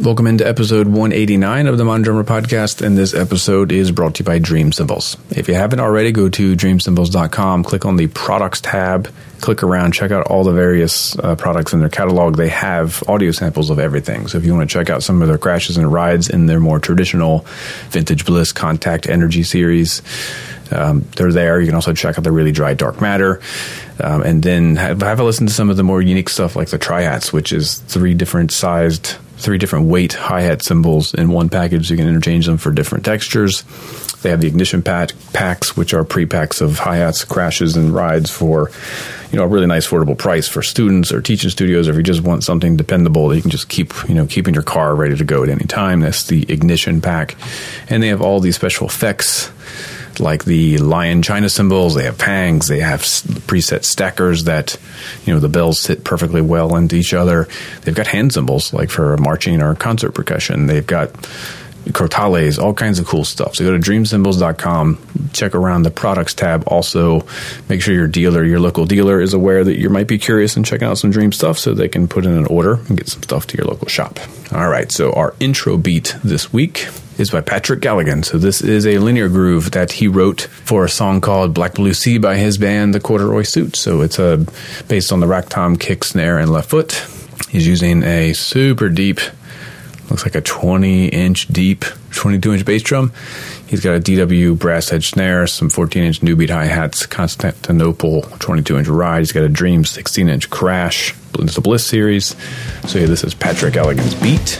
Welcome into episode 189 of the Modern Drummer Podcast, and this episode is brought to you by Dream Cymbals. If you haven't already, go to dreamcymbals.com, click on the products tab, click around, check out all the various uh, products in their catalog. They have audio samples of everything. So if you want to check out some of their crashes and rides in their more traditional Vintage Bliss Contact Energy series, um, they're there. You can also check out the really dry dark matter. Um, and then have, have a listen to some of the more unique stuff like the tri-hats, which is three different sized three different weight hi hat cymbals in one package. You can interchange them for different textures. They have the ignition pack, packs, which are pre packs of hi hats, crashes, and rides for you know a really nice affordable price for students or teaching studios. Or if you just want something dependable that you can just keep you know keep in your car ready to go at any time, that's the ignition pack. And they have all these special effects like the lion china cymbals. They have pangs. They have preset stackers that, you know, the bells sit perfectly well into each other. They've got hand cymbals like for marching or concert percussion. They've got crotales, all kinds of cool stuff. So go to dreamcymbals.com, check around the products tab. Also, make sure your dealer, your local dealer, is aware that you might be curious and checking out some dream stuff so they can put in an order and get some stuff to your local shop. All right, so our intro beat this week is by Patrick Galligan. So this is a linear groove that he wrote for a song called Black Blue Sea by his band, The Corduroy Suit. So it's a, based on the rack tom, kick, snare, and left foot. He's using a super deep, looks like a 20 inch deep, 22 inch bass drum. He's got a DW brass edge snare, some 14 inch new beat hi hats, Constantinople 22 inch ride. He's got a Dream 16 inch crash. It's a Bliss series. So yeah, this is Patrick Galligan's beat.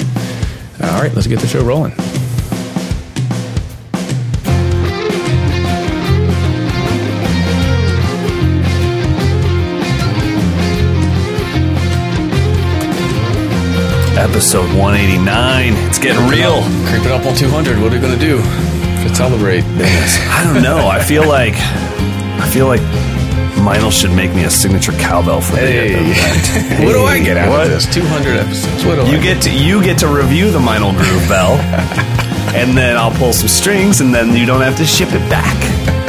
All right, let's get the show rolling. Episode 189. It's getting real. Creeping up on 200. What are we going to do to celebrate this? I don't know. I feel like I feel like Meinl should make me a signature cowbell for hey. the hey. what do I get out what? of this? 200 episodes. What do you I get? To, you get to review the Meinl Groove Bell, and then I'll pull some strings, and then you don't have to ship it back.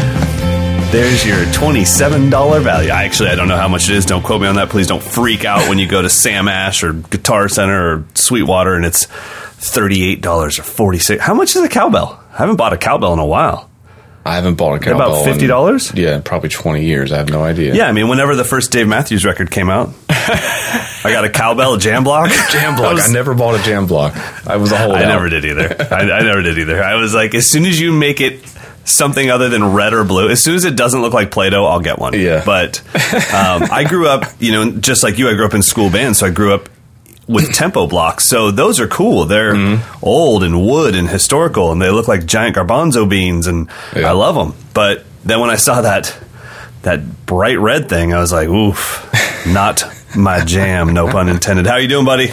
There's your $27 value. I actually I don't know how much it is. Don't quote me on that. Please don't freak out when you go to Sam Ash or Guitar Center or Sweetwater and it's $38 or 46 How much is a cowbell? I haven't bought a cowbell in a while. I haven't bought a cowbell. About fifty dollars? Yeah, probably twenty years. I have no idea. Yeah, I mean, whenever the first Dave Matthews record came out, I got a cowbell, a jam block. jam block. Was, I never bought a jam block. I was a whole. I never did either. I, I never did either. I was like, as soon as you make it something other than red or blue. As soon as it doesn't look like Play-Doh, I'll get one. Yeah. But um, I grew up, you know, just like you, I grew up in school band, so I grew up with tempo blocks. So those are cool. They're mm-hmm. old and wood and historical, and they look like giant garbanzo beans, and yeah. I love them. But then when I saw that that bright red thing, I was like, oof, not my jam. No pun intended. How you doing, buddy?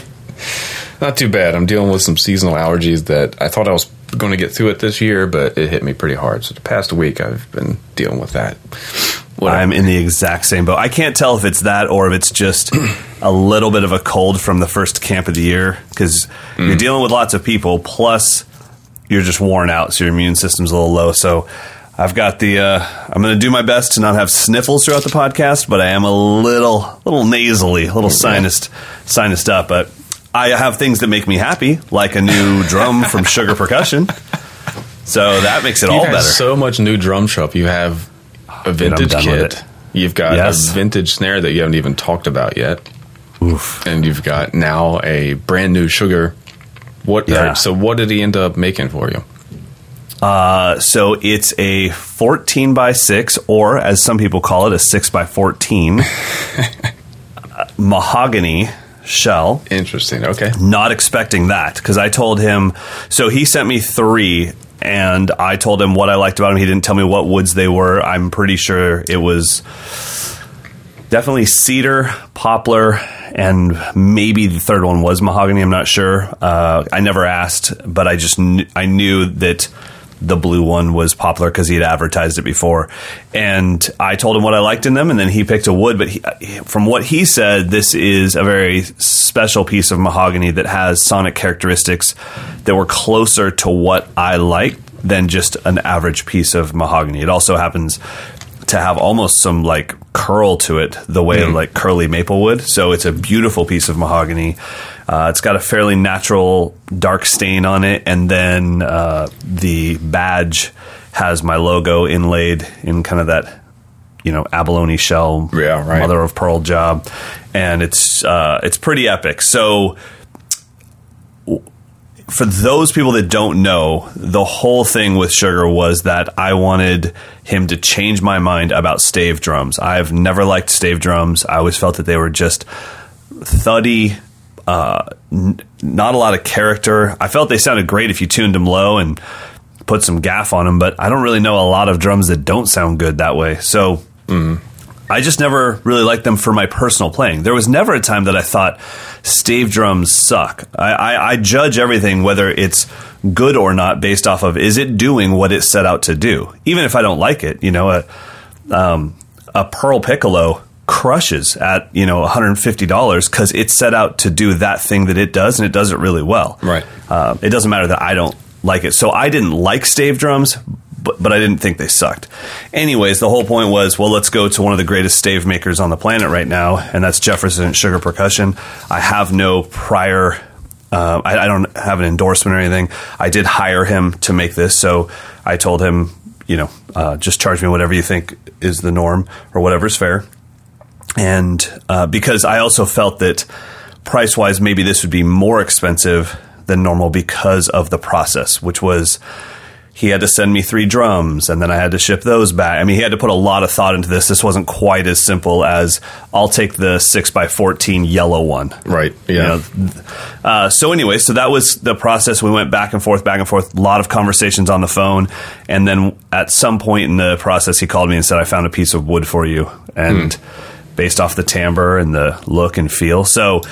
Not too bad. I'm dealing with some seasonal allergies that I thought I was going to get through it this year, but it hit me pretty hard. So the past week, I've been dealing with that. I'm in the exact same boat. I can't tell if it's that or if it's just a little bit of a cold from the first camp of the year because mm. you're dealing with lots of people. Plus, you're just worn out, so your immune system's a little low. So. I've got the. Uh, I'm going to do my best to not have sniffles throughout the podcast, but I am a little, little nasally, a little sinused, sinused up. But I have things that make me happy, like a new drum from Sugar Percussion. So that makes it you all better. So much new drum shop. You have a vintage kit. You've got yes. a vintage snare that you haven't even talked about yet. Oof. And you've got now a brand new Sugar. What? Yeah. so what did he end up making for you? Uh, so it's a 14 by 6, or as some people call it, a 6 by 14 mahogany shell. Interesting. Okay. Not expecting that because I told him. So he sent me three, and I told him what I liked about him. He didn't tell me what woods they were. I'm pretty sure it was definitely cedar, poplar, and maybe the third one was mahogany. I'm not sure. Uh, I never asked, but I just kn- I knew that the blue one was popular because he had advertised it before. And I told him what I liked in them, and then he picked a wood. But he, uh, from what he said, this is a very special piece of mahogany that has sonic characteristics that were closer to what I like than just an average piece of mahogany. It also happens to have almost some like curl to it, the way mm. like curly maple wood. So it's a beautiful piece of mahogany. Uh, it's got a fairly natural dark stain on it, and then uh, the badge has my logo inlaid in kind of that you know abalone shell, Yeah, right. mother of pearl job, and it's uh, it's pretty epic. So for those people that don't know, the whole thing with Sugar was that I wanted him to change my mind about stave drums. I've never liked stave drums. I always felt that they were just thuddy, uh, n- not a lot of character. I felt they sounded great if you tuned them low and put some gaff on them, but I don't really know a lot of drums that don't sound good that way. So I just never really liked them for my personal playing. There was never a time that I thought stave drums suck. I, I, I judge everything, whether it's good or not, based off of is it doing what it set out to do. Even if I don't like it, you know, a, um, a Pearl Piccolo crushes at you know $150 because it set out to do that thing that it does and it does it really well Right. uh, it doesn't matter that I don't like it. So I didn't like stave drums, but, but I didn't think they sucked. Anyways, the whole point was, well, let's go to one of the greatest stave makers on the planet right now, and that's Jefferson Sugar Percussion. I have no prior. Uh, I, I don't have an endorsement or anything. I did hire him to make this, so I told him, you know, uh, just charge me whatever you think is the norm or whatever's fair and uh, because I also felt that price wise, maybe this would be more expensive than normal because of the process, which was he had to send me three drums and then I had to ship those back. I mean, he had to put a lot of thought into this. This wasn't quite as simple as I'll take the six by fourteen yellow one. Right. You Yeah. know, uh, so anyway, so that was the process. We went back and forth, back and forth, a lot of conversations on the phone, and then at some point in the process, he called me and said, "I found a piece of wood for you," and based off the timbre and the look and feel, so.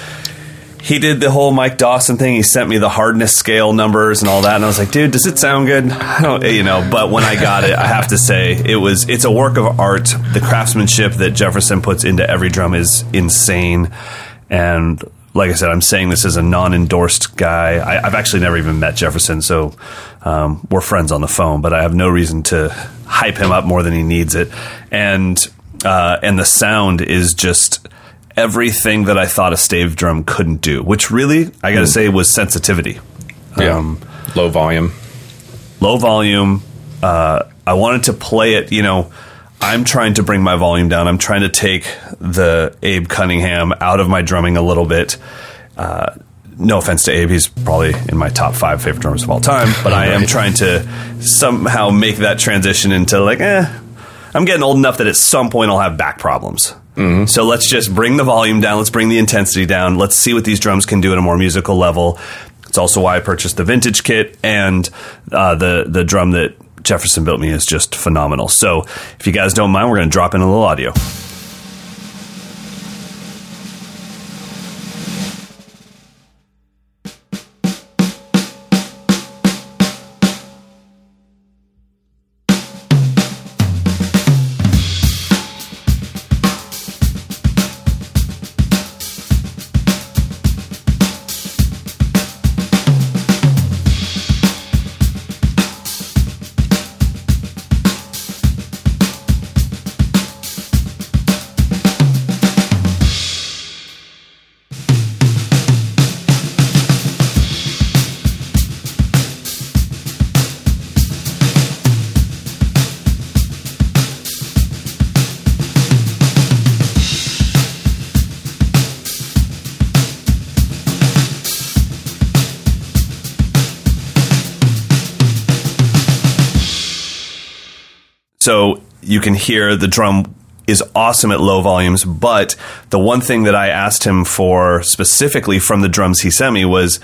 He did the whole Mike Dawson thing. He sent me the hardness scale numbers and all that, and I was like, "Dude, does it sound good?" I don't, you know. But when I got it, I have to say it was it's a work of art. The craftsmanship that Jefferson puts into every drum is insane, and like I said, I'm saying this as a non-endorsed guy. I, I've actually never even met Jefferson, so um, we're friends on the phone. But I have no reason to hype him up more than he needs it, and uh, and the sound is just everything that I thought a stave drum couldn't do. Which really, I got to say, was sensitivity Yeah. Um, Low volume. low volume. Uh, I wanted to play it, you know. I'm trying to bring my volume down. I'm trying to take the Abe Cunningham out of my drumming a little bit. Uh, no offense to Abe, he's probably in my top five favorite drummers of all time, but I am trying to somehow make that transition into like, eh, I'm getting old enough that at some point I'll have back problems. So let's just bring the volume down. Let's bring the intensity down. Let's see what these drums can do at a more musical level. It's also why I purchased the vintage kit and uh, the the drum that Jefferson built me is just phenomenal. So if you guys don't mind, we're going to drop in a little audio. You can hear the drum is awesome at low volumes, but the one thing that I asked him for specifically from the drums he sent me was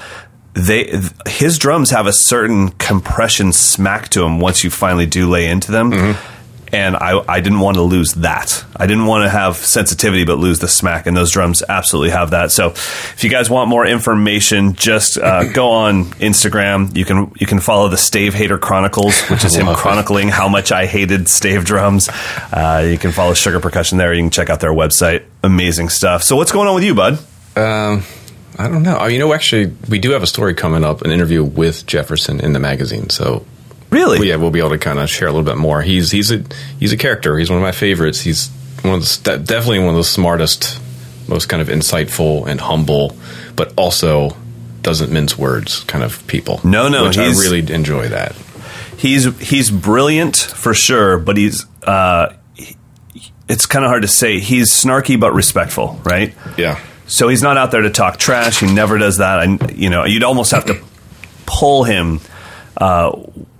they his drums have a certain compression smack to them once you finally do lay into them. Mm-hmm. And I, I didn't want to lose that. I didn't want to have sensitivity but lose the smack, and those drums absolutely have that. So, if you guys want more information, just uh, go on Instagram. You can you can follow the Stave Hater Chronicles, which is him chronicling how much I hated stave drums. Uh, you can follow Sugar Percussion there. You can check out their website. Amazing stuff. So, what's going on with you, bud? Um, I don't know. Oh, you know, actually, we do have a story coming up, an interview with Jefferson in the magazine. So, Really? well, yeah, we'll be able to kind of share a little bit more. He's he's a he's a character. He's one of my favorites. He's one of the definitely one of the smartest most kind of insightful and humble, but also doesn't mince words kind of people. No, no, which I really enjoy that. he's he's brilliant for sure, but he's uh, he- it's kind of hard to say. He's snarky but respectful, right? Yeah, So he's not out there to talk trash. He never does that. And you know, you'd almost have to pull him uh,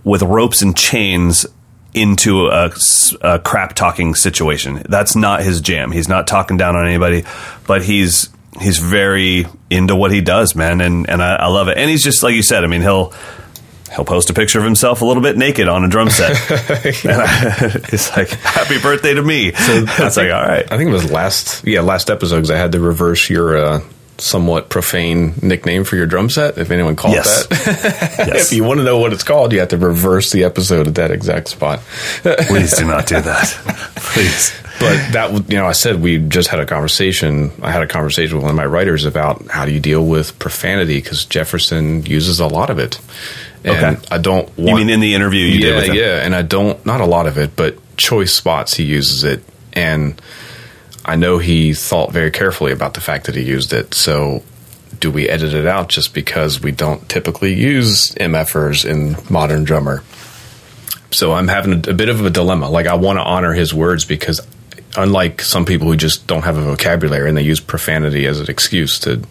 with ropes and chains into a crap talking situation. That's not his jam. He's not talking down on anybody, but he's he's very into what he does, man, and and I, I love it. And he's just like you said. I mean, he'll. He'll post a picture of himself a little bit naked on a drum set. And I- it's like, happy birthday to me. So That's like, all right. I think it was last yeah last episode because I had to reverse your uh, somewhat profane nickname for your drum set. If anyone called Yes. that, Yes. if you want to know what it's called, you have to reverse the episode at that exact spot. Please do not do that. Please. But that you know, I said we just had a conversation. I had a conversation with one of my writers about how do you deal with profanity because Jefferson uses a lot of it, and Okay. I don't. Want, You mean in the interview you yeah, did with him? yeah, and I don't. Not a lot of it, but choice spots he uses it, and I know he thought very carefully about the fact that he used it. So. Do we edit it out just because we don't typically use MFers in modern drummer? so I'm having a, a bit of a dilemma. Like I want to honor his words because unlike some people who just don't have a vocabulary and they use profanity as an excuse to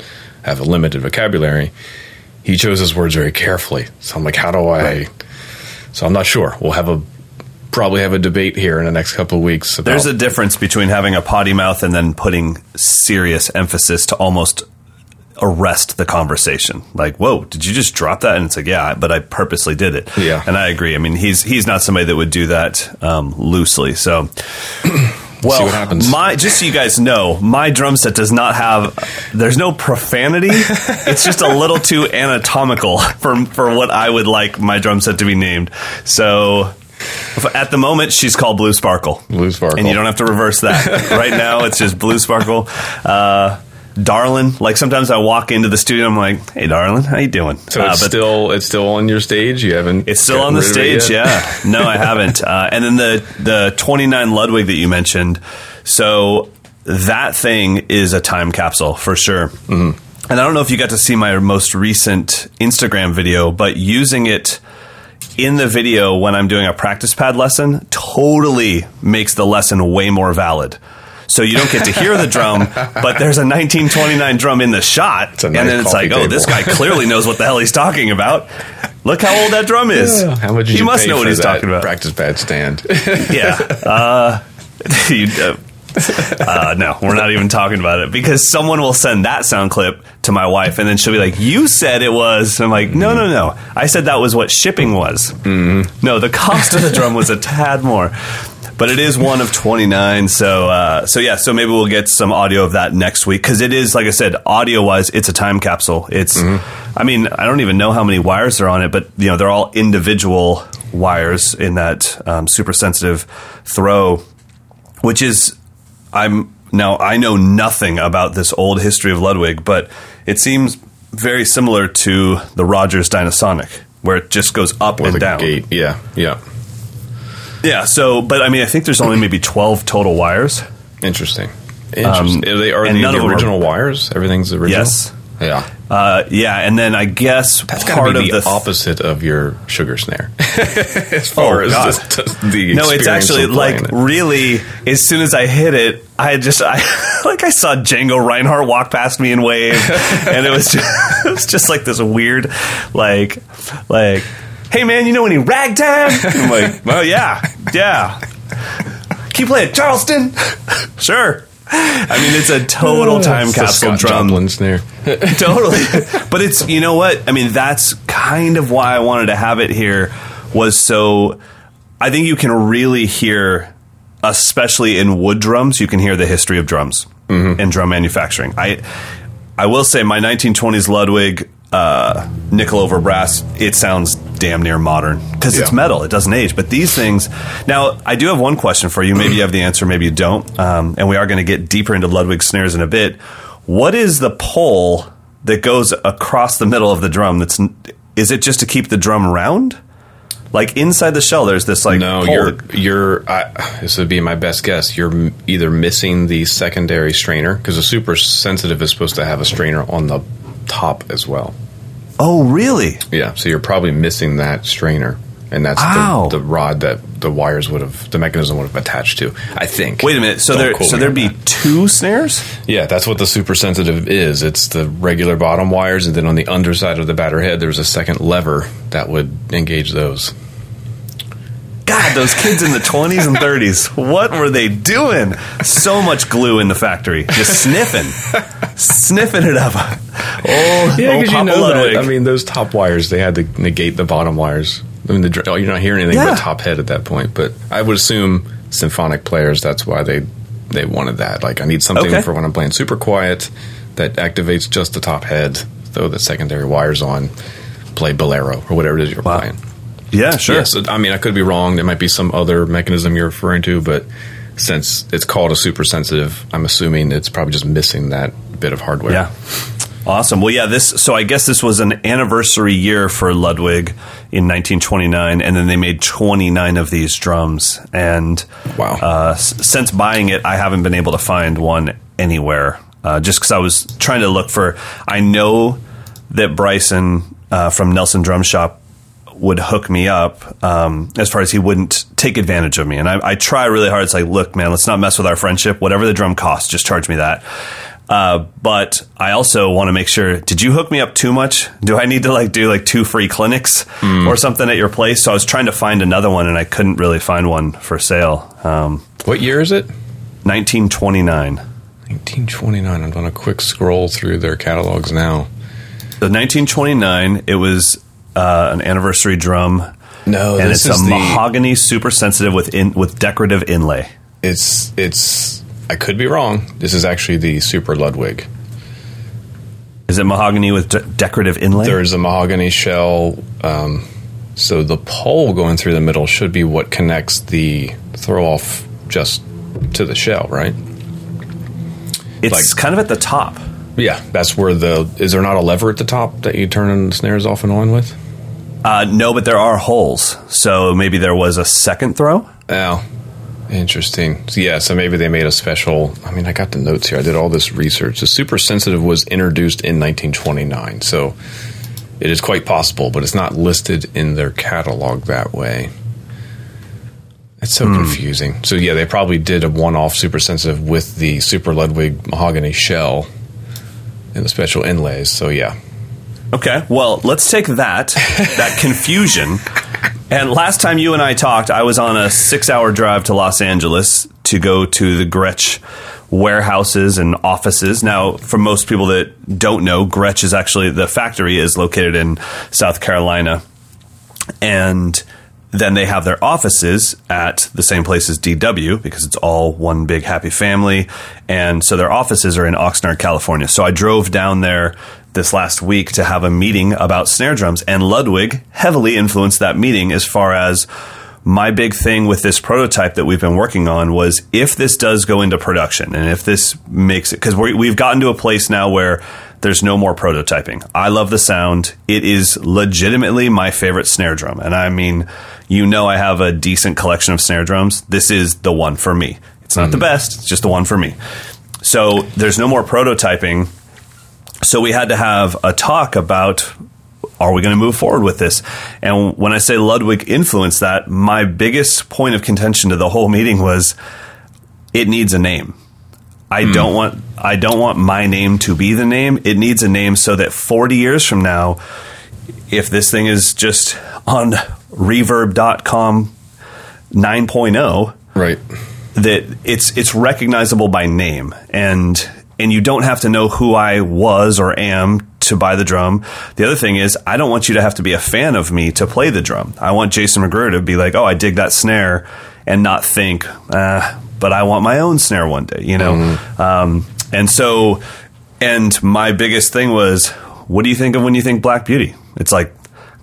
have a limited vocabulary, he chose his words very carefully. So I'm like, how do I? So I'm not sure. We'll have a probably have a debate here in the next couple of weeks. About, There's a difference between having a potty mouth and then putting serious emphasis to almost arrest the conversation. Like, whoa, did you just drop that? And it's like, yeah, but I purposely did it. Yeah. and I agree. I mean, he's he's not somebody that would do that um, loosely. So. Well, my just so you guys know, my drum set does not have. There's no profanity. it's just a little too anatomical for for what I would like my drum set to be named. So, at the moment, she's called Blue Sparkle. Blue Sparkle. and you don't have to reverse that. right now, it's just Blue Sparkle. Uh, Darlin, like sometimes I walk into the studio, I'm like, "Hey, Darlin, how you doing?" so Uh, it's still it's still on your stage. You haven't. it's still on the rid of it stage, yeah. No, I haven't. Uh, and then the the 29 Ludwig that you mentioned. So that thing is a time capsule for sure. Mm-hmm. And I don't know if you got to see my most recent Instagram video, but using it in the video when I'm doing a practice pad lesson totally makes the lesson way more valid. So you don't get to hear the drum, but there's a 1929 drum in the shot, a and then it's like, oh, this guy clearly knows what the hell he's talking about. Look how old that drum is. How much he you must know what he's talking about. Practice pad stand. yeah. Uh, you, uh, uh, no, we're not even talking about it because someone will send that sound clip to my wife, and then she'll be like, "You said it was." I'm like, "No, no, no. I said that was what shipping was. Mm-hmm. No, the cost of the drum was a tad more." But it is one of 29, so uh, so yeah, so maybe we'll get some audio of that next week because it is, like I said, audio wise, it's a time capsule. It's, I mean, I don't even know how many wires are on it, but you know, they're all individual wires in that um, super sensitive throw which is I'm now I know nothing about this old history of Ludwig, but it seems very similar to the Rogers Dynasonic, where it just goes up With and down. gate. Yeah, yeah. Yeah. So, but I mean, I think there's only maybe 12 total wires. Interesting. Interesting. are they, are Um, they the them are- original wires? Everything's original. Yes. Yeah. Uh, yeah, and then I guess That's part of the, the opposite of your sugar snare. as far Oh, as God. just the No, it's actually like it. really. As soon as I hit it, I just I like I saw Django Reinhardt walk past me and wave, and it was just, it was just like this weird, like like, hey man, you know any ragtime? I'm like, well yeah, yeah. Can you play it, Charleston? sure. I mean, it's a total time the capsule Scott drum Joplin snare. totally. But it's you know what I mean. That's kind of why I wanted to have it here. Was so I think you can really hear, especially in wood drums, you can hear the history of drums and drum manufacturing. I I will say my 1920s Ludwig uh, nickel over brass. It sounds damn near modern because it's metal. It doesn't age. But these things. Now I do have one question for you. Maybe you have the answer. Maybe you don't. Um, and we are going to get deeper into Ludwig snares in a bit. What is the pole that goes across the middle of the drum? That's is it just to keep the drum round? Like inside the shell, there's this like No, you're that- you're. I, this would be my best guess. You're either missing the secondary strainer because a super sensitive is supposed to have a strainer on the top as well. oh really? Yeah, so you're probably missing that strainer, and that's Ow. the, the rod that the wires would have, the mechanism would have attached to. I think. Wait a minute. So Don't there, so there'd be that. two snares. Yeah, that's what the super sensitive is. It's the regular bottom wires, and then on the underside of the batter head, there's a second lever that would engage those. God, those kids in the 20s and 30s, what were they doing? So much glue in the factory, just sniffing, sniffing it up. Oh, Yeah, because you know Ludwig. that. I mean, those top wires they had to negate the bottom wires. I mean, the, oh, you're not hearing anything Yeah. but top head at that point. But I would assume symphonic players. That's why they they wanted that. Like, I need something Okay. for when I'm playing super quiet that activates just the top head. Throw the secondary wires on. Play bolero or whatever it is you're Wow. playing. yeah, sure. Yes, I mean I could be wrong. There might be some other mechanism you're referring to, but since it's called a super sensitive, I'm assuming it's probably just missing that bit of hardware. Yeah. Awesome. Well, yeah, this, so I guess this was an anniversary year for Ludwig in 1929, and then they made 29 of these drums. And Wow. uh, s- since buying it, I haven't been able to find one anywhere. Uh, just because I was trying to look for, I know that Bryson uh, from Nelson Drum Shop would hook me up um, as far as he wouldn't take advantage of me. And I, I try really hard. It's like, look, man, let's not mess with our friendship. Whatever the drum costs, just charge me that. Uh, but I also want to make sure. Did you hook me up too much? Do I need to like do like two free clinics or something at your place? So I was trying to find another one, and I couldn't really find one for sale. Um, What year is it? 1929. 1929. I'm on a quick scroll through their catalogs now. So 1929. It was uh, an anniversary drum, No, and it's a mahogany super sensitive with in, with decorative inlay. It's it's. I could be wrong. This is actually the Super Ludwig. Is it mahogany with de- decorative inlay? There's a mahogany shell. Um, so the pole going through the middle should be what connects the throw off just to the shell, right? it's like- kind of at the top. Yeah, that's where the. Is there not a lever at the top that you turn the snares off and on with? Uh, no, but there are holes. So maybe there was a second throw. Oh, interesting. So, yeah, so maybe they made a special. I mean, I got the notes here. I did all this research. The super sensitive was introduced in 1929, so it is quite possible, but it's not listed in their catalog that way. It's so hmm. confusing. So yeah, they probably did a one-off super sensitive with the Super Ludwig mahogany shell and the special inlays. So yeah, Okay, well, let's take that that confusion. And last time you and I talked, I was on a six-hour drive to Los Angeles to go to the Gretsch warehouses and offices. Now, for most people that don't know, Gretsch is actually the factory is located in South Carolina, and then they have their offices at the same place as DW because it's all one big happy family. And so their offices are in Oxnard, California. So I drove down there this last week to have a meeting about snare drums, and Ludwig heavily influenced that meeting as far as my big thing with this prototype that we've been working on was if this does go into production and if this makes it because we've gotten to a place now where there's no more prototyping. I love the sound. It is legitimately my favorite snare drum. And I mean, you know, I have a decent collection of snare drums. This is the one for me. It's not the hmm. best, it's just the one for me. So there's no more prototyping. So we had to have a talk about are we going to move forward with this? And when I say Ludwig influenced that, my biggest point of contention to the whole meeting was it needs a name. I hmm. don't want I don't want my name to be the name. It needs a name so that 40 years from now if this thing is just on reverb.com 9.0 right. that it's it's recognizable by name and and you don't have to know who I was or am to buy the drum. The other thing is I don't want you to have to be a fan of me to play the drum. I want Jason McGerr to be like, "Oh, I dig that snare," and not think, uh, "But I want my own snare one day," you know. Um, and so, and my biggest thing was, what do you think of when you think Black Beauty? It's like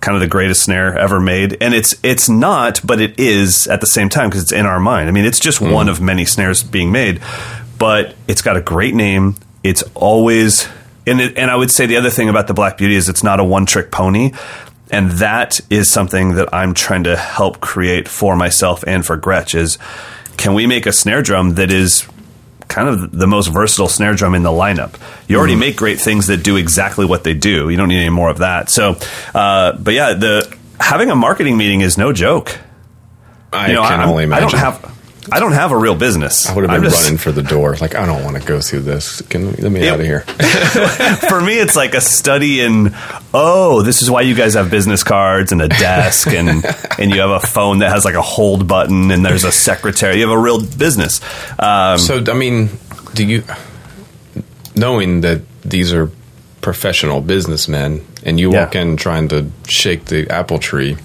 kind of the greatest snare ever made and it's it's not but it is at the same time because it's in our mind i mean it's just one of many snares being made but it's got a great name it's always and it, and i would say the other thing about the black beauty is it's not a one trick pony and that is something that I'm trying to help create for myself and for Gretsch is can we make a snare drum that is kind of the most versatile snare drum in the lineup. You already mm-hmm. make great things that do exactly what they do. You don't need any more of that. So, uh, but yeah, the having a marketing meeting is no joke. I you know, can I, only imagine. I don't have. I don't have a real business. I would have been just, running for the door. Like, I don't want to go through this. Can let me out of here. for me, it's like a study in. Oh, this is why you guys have business cards and a desk, and and you have a phone that has like a hold button, and there's a secretary. You have a real business. Um, so, I mean, do you knowing that these are professional businessmen, and you yeah. walk in trying to shake the apple tree?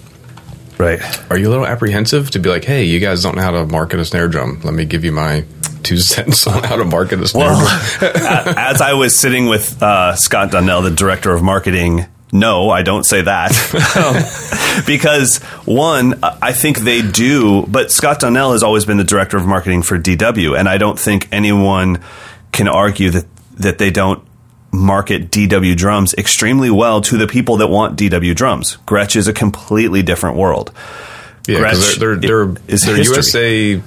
Right. Are you a little apprehensive to be like, hey, you guys don't know how to market a snare drum? Let me give you my two cents on how to market a snare well, drum. as I was sitting with uh, Scott Donnell, the director of marketing, no, I don't say that. because, one, I think they do, but Scott Donnell has always been the director of marketing for DW, and I don't think anyone can argue that, that they don't market DW drums extremely well to the people that want DW drums. Gretsch is a completely different world. Yeah, Gretsch they're, they're, they're, is their USA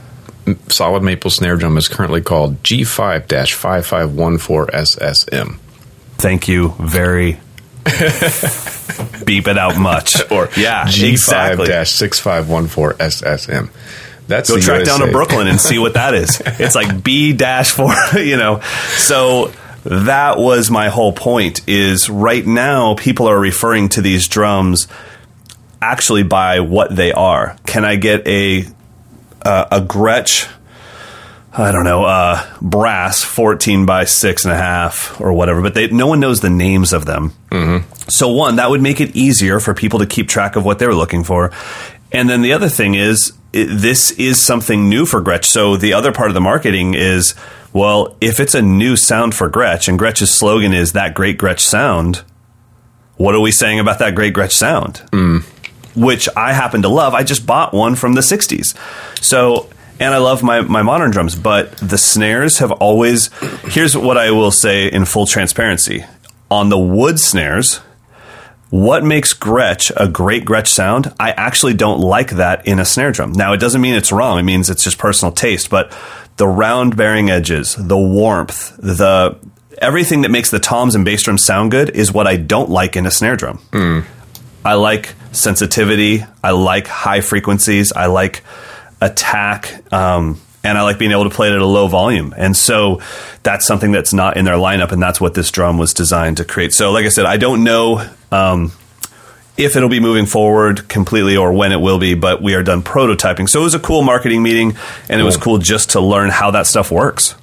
solid maple snare drum is currently called G5 5514 SSM. Thank you very beep it out much. or yeah, G5 6514 SSM. That's Go track USA. down to Brooklyn and see what that is. It's like B dash four, you know. So that was my whole point is right now people are referring to these drums actually by what they are. Can I get a uh, a Gretsch I don't know, uh, brass, 14 by six and a half or whatever, but they, no one knows the names of them. Mm-hmm. So, one, that would make it easier for people to keep track of what they're looking for. And then the other thing is, it, this is something new for Gretsch. So, the other part of the marketing is well, if it's a new sound for Gretsch and Gretsch's slogan is that great Gretsch sound, what are we saying about that great Gretsch sound? Mm. Which I happen to love. I just bought one from the 60s. So, and I love my, my modern drums, but the snares have always. Here's what I will say in full transparency on the wood snares, what makes Gretsch a great Gretsch sound? I actually don't like that in a snare drum. Now, it doesn't mean it's wrong. It means it's just personal taste. But the round bearing edges, the warmth, the everything that makes the toms and bass drums sound good is what I don't like in a snare drum. Mm. I like sensitivity. I like high frequencies. I like attack. Um, and I like being able to play it at a low volume. And so that's something that's not in their lineup, and that's what this drum was designed to create. So, like I said, I don't know um, if it'll be moving forward completely or when it will be, but we are done prototyping. So it was a cool marketing meeting, and it was cool just to learn how that stuff works.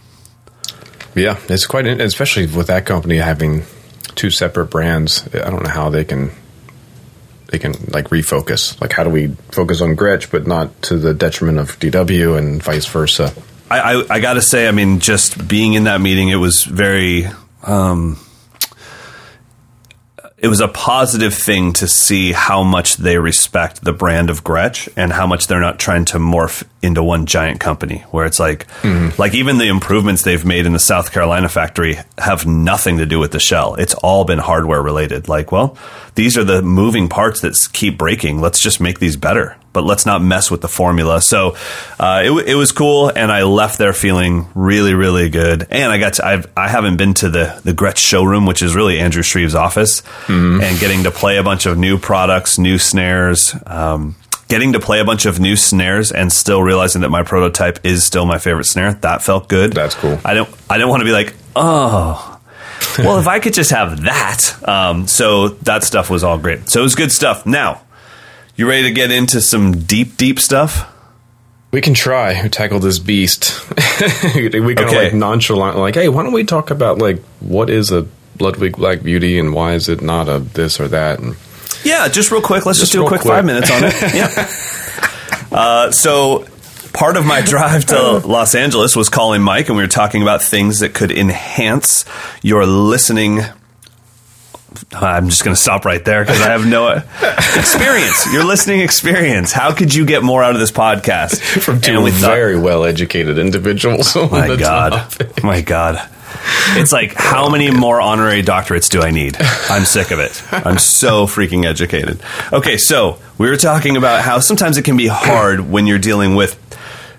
Yeah, it's quite, especially with that company having two separate brands. I don't know how they can they can like refocus. Like, how do we focus on Gretsch, but not to the detriment of DW and vice versa? I, I, I got to say, I mean, just being in that meeting, it was very. Um, it was a positive thing to see how much they respect the brand of Gretsch and how much they're not trying to morph into one giant company where it's like mm-hmm. like even the improvements they've made in the South Carolina factory have nothing to do with the shell. It's all been hardware related. Like, well, these are the moving parts that keep breaking. Let's just make these better but let's not mess with the formula. So uh, it, it, was cool, and I left there feeling really, really good. And I got to, I've, I haven't been to the the Gretsch showroom, which is really Andrew Shreve's office, mm-hmm. and getting to play a bunch of new products, new snares. Um, getting to play a bunch of new snares and still realizing that my prototype is still my favorite snare that felt good that's cool i don't i don't want to be like oh well if i could just have that um, so that stuff was all great so it was good stuff now you ready to get into some deep, deep stuff? We can try to tackle this beast. we kind of okay. like nonchalant, like, hey, why don't we talk about like what is a Ludwig Black Beauty and why is it not a this or that? And yeah, just real quick. Let's just, just do a quick, quick, five minutes on it. yeah. Uh, so part of my drive to Los Angeles was calling Mike, and we were talking about things that could enhance your listening I'm just going to stop right there because I have no experience. Your listening experience. How could you get more out of this podcast from two very well educated individuals? Oh my god! Topic. My god! It's like, how oh, many more honorary doctorates do I need? I'm sick of it. I'm so freaking educated. Okay, so we were talking about how sometimes it can be hard when you're dealing with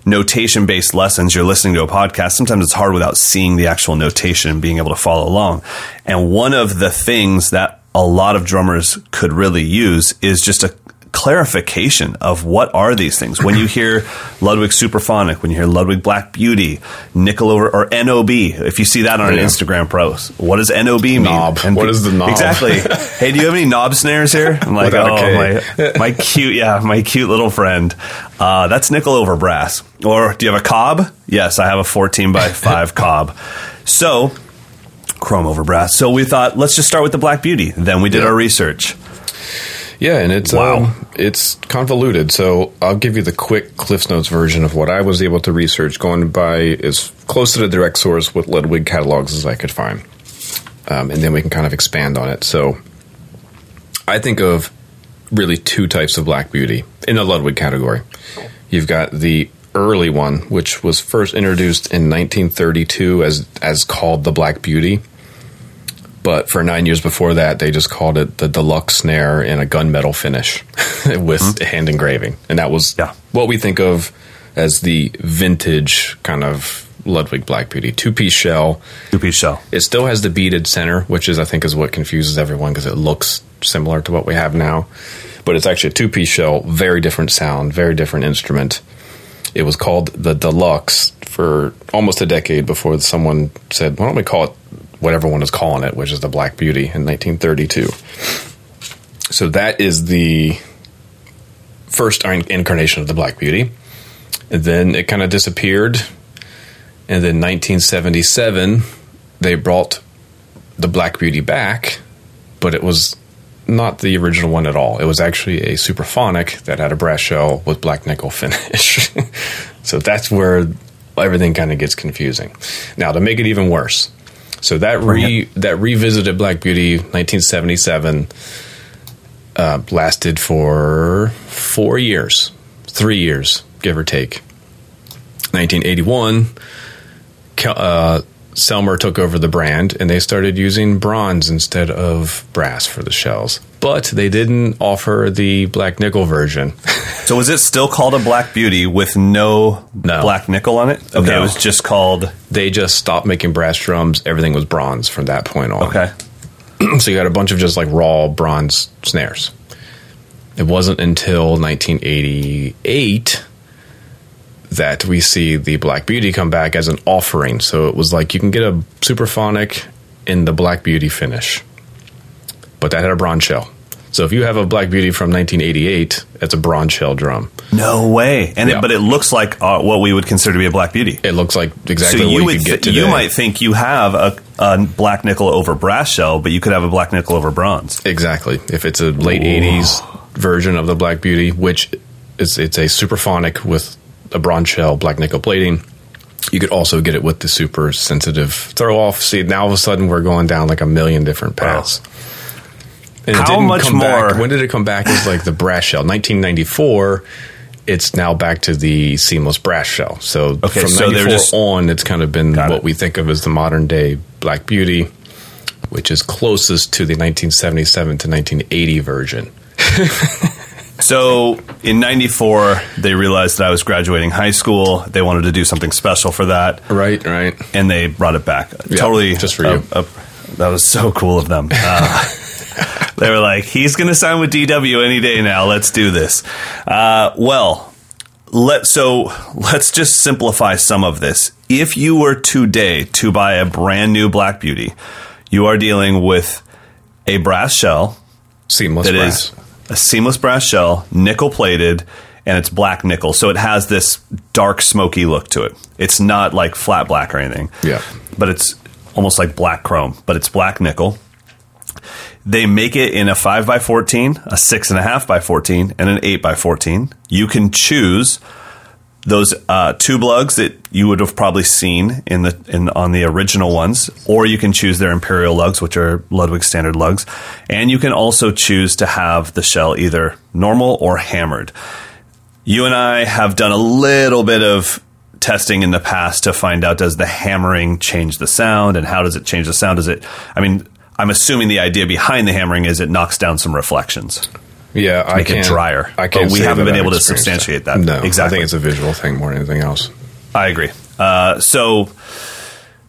notation based lessons. You're listening to a podcast. Sometimes it's hard without seeing the actual notation and being able to follow along. And one of the things that a lot of drummers could really use is just a clarification of what are these things. When you hear Ludwig Superphonic, when you hear Ludwig Black Beauty, nickel over or NOB, if you see that on an Yeah. Instagram post, what does NOB mean? Knob. What is the knob? Exactly. hey, do you have any knob snares here? I'm like, Without oh, my, my cute, yeah, my cute little friend. Uh, that's nickel over brass. Or do you have a cob? Yes, I have a 14 by 5 cob. So, chrome over brass. So we thought, let's just start with the Black Beauty. Then we did Yeah. our research. Yeah, and it's Wow. um, it's convoluted. So I'll give you the quick Cliffs Notes version of what I was able to research, going by as close to the direct source with Ludwig catalogs as I could find, um, and then we can kind of expand on it. So I think of really two types of Black Beauty in the Ludwig category. You've got the early one, which was first introduced in 1932 as as called the Black Beauty. But for nine years before that, they just called it the deluxe snare in a gunmetal finish with mm-hmm. hand engraving, and that was Yeah. what we think of as the vintage kind of Ludwig Black Beauty two piece shell. Two piece shell. It still has the beaded center, which is I think is what confuses everyone because it looks similar to what we have now, but it's actually a two piece shell, very different sound, very different instrument. It was called the deluxe for almost a decade before someone said, "Why don't we call it what everyone is calling it, which is the Black Beauty in 1932." So that is the first incarnation of the Black Beauty. And then it kind of disappeared. And then 1977, they brought the Black Beauty back, but it was not the original one at all. It was actually a superphonic that had a brass shell with black nickel finish. so that's where everything kind of gets confusing. Now, to make it even worse, so that re that revisited Black Beauty 1977 uh, lasted for four years, three years, give or take. 1981, uh, Selmer took over the brand and they started using bronze instead of brass for the shells. But they didn't offer the black nickel version. So was it still called a Black Beauty with no, No. black nickel on it? Okay, No. it was just called. they just stopped making brass drums. Everything was bronze from that point on. Okay. so you got a bunch of just like raw bronze snares. It wasn't until 1988 that we see the Black Beauty come back as an offering. So it was like you can get a superphonic in the Black Beauty finish, but that had a bronze shell. So if you have a Black Beauty from 1988, it's a bronze shell drum. No way. And Yeah. it, but it looks like uh, what we would consider to be a Black Beauty. It looks like exactly so what you you would could get today. you might think you have a, a black nickel over brass shell, but you could have a black nickel over bronze. Exactly. If it's a late '80s version of the Black Beauty, which is it's a superphonic with a bronze shell, black nickel plating, you could also get it with the super sensitive throw off. See, now all of a sudden we're going down like a million different paths. And it How didn't much come back- more- When did it come back? As like the brass shell, 1994. It's now back to the seamless brass shell. So Okay, from so 94 just- on, it's kind of been what it. we think of as the modern day Black Beauty, which is closest to the 1977 to 1980 version. So in '94, they realized that I was graduating high school. They wanted to do something special for that, Right, right. and they brought it back. Yeah, totally, just for you. uh, that was so cool of them. Uh, they were like, "He's going to sign with DW any day now. Let's do this." Uh, well, let so let's just simplify some of this. If you were today to buy a brand new Black Beauty, you are dealing with a brass shell Seamless that brass. is a seamless brass shell, nickel plated, and it's black nickel. So it has this dark, smoky look to it. It's not like flat black or anything. Yeah. But it's almost like black chrome, but it's black nickel. They make it in a 5 by 14 a 6.5 by 14 and an 8 by 14 You can choose those uh, tube lugs that you would have probably seen in the in on the original ones, or you can choose their imperial lugs, which are Ludwig standard lugs, and you can also choose to have the shell either normal or hammered. You and I have done a little bit of testing in the past to find out does the hammering change the sound and how does it change the sound? Does it? I mean, I'm assuming the idea behind the hammering is it knocks down some reflections. Yeah, I make it drier. I can't. But we haven't been able to substantiate that. No, exactly. I think it's a visual thing more than anything else. I agree. Uh, so,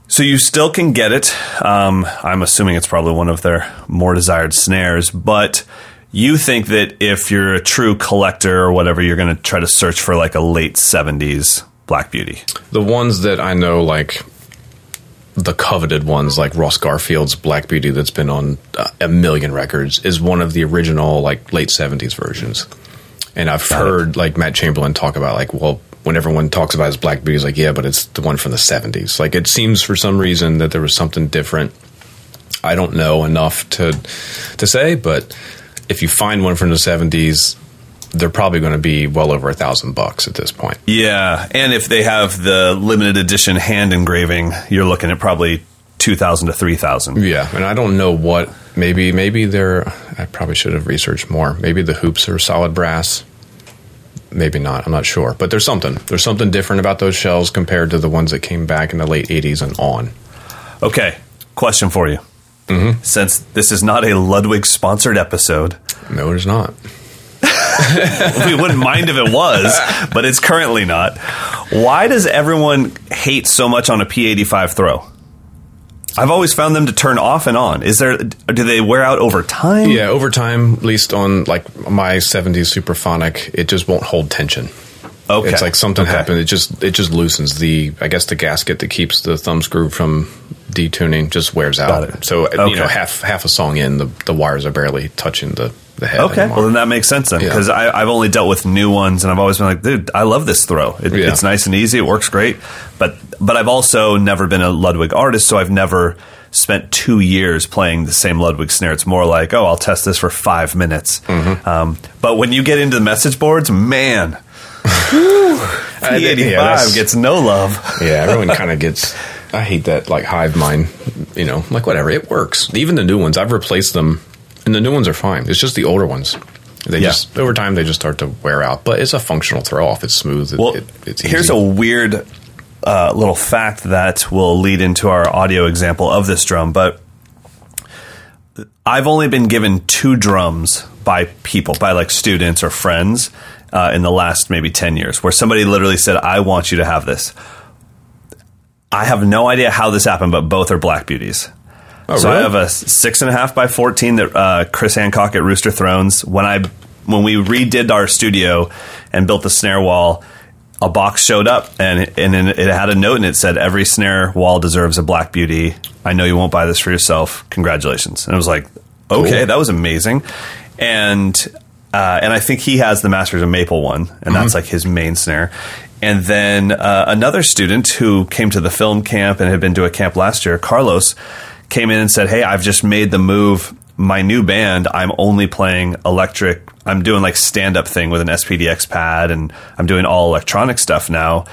so you still can get it. Um, I'm assuming it's probably one of their more desired snares, but you think that if you're a true collector or whatever, you're going to try to search for like a late '70s Black Beauty. The ones that I know, like the coveted ones, like Ross Garfield's Black Beauty, that's been on uh, a million records, is one of the original like late seventies versions. And I've Got it. heard like Matt Chamberlain talk about like, well, when everyone talks about his Black Beauty, he's like, yeah, but it's the one from the seventies. Like it seems for some reason that there was something different. I don't know enough to to say, but if you find one from the seventies, they're probably going to be well over a thousand bucks at this point. Yeah, and if they have the limited edition hand engraving, you're looking at probably two thousand to three thousand. Yeah, and I don't know what. Maybe maybe they're. I probably should have researched more. Maybe the hoops are solid brass. Maybe not. I'm not sure. But there's something. There's something different about those shells compared to the ones that came back in the late '80s and on. Okay, question for you. Mm-hmm. Since this is not a Ludwig sponsored episode, No, it is not. we wouldn't mind if it was, but it's currently not. Why does everyone hate so much on a P85 throw? I've always found them to turn off and on. Is there? Do they wear out over time? Yeah, over time, at least on like my '70s Superphonic, it just won't hold tension. Okay. It's like something Okay. happened. It just it just loosens the I guess the gasket that keeps the thumb screw from detuning just wears out. So Okay. you know half half a song in, the the wires are barely touching the the head. Okay, anymore. well then that makes sense then Yeah. because I've only dealt with new ones and I've always been like, dude, I love this throw. It, Yeah. It's nice and easy. It works great. But but I've also never been a Ludwig artist, so I've never spent two years playing the same Ludwig snare. It's more like, oh, I'll test this for five minutes. Mm-hmm. Um, but when you get into the message boards, man, I P85 yeah, gets no love. yeah, everyone kind of gets. I hate that like hive mind. You know, like whatever, it works. Even the new ones, I've replaced them, and the new ones are fine. It's just the older ones. They Yeah. just over time they just start to wear out. But it's a functional throw off. It's smooth. It, Well, it, it's here's a weird uh, little fact that will lead into our audio example of this drum, but I've only been given two drums by people, by like students or friends, uh, in the last maybe 10 years, where somebody literally said, I want you to have this. I have no idea how this happened, but both are Black Beauties. Oh, so I have a six and a half by fourteen that uh, Chris Hancock at Rooster Thrones. When I when we redid our studio and built the snare wall, a box showed up and and it had a note and it said every snare wall deserves a Black Beauty. I know you won't buy this for yourself. Congratulations! And I was like, okay, Cool. that was amazing. And uh, and I think he has the Masters of Maple one, and that's like his main snare. And then uh, another student who came to the film camp and had been to a camp last year, Carlos, came in and said, "Hey, I've just made the move. My new band, I'm only playing electric. I'm doing like stand up thing with an SPDX pad, and I'm doing all electronic stuff now.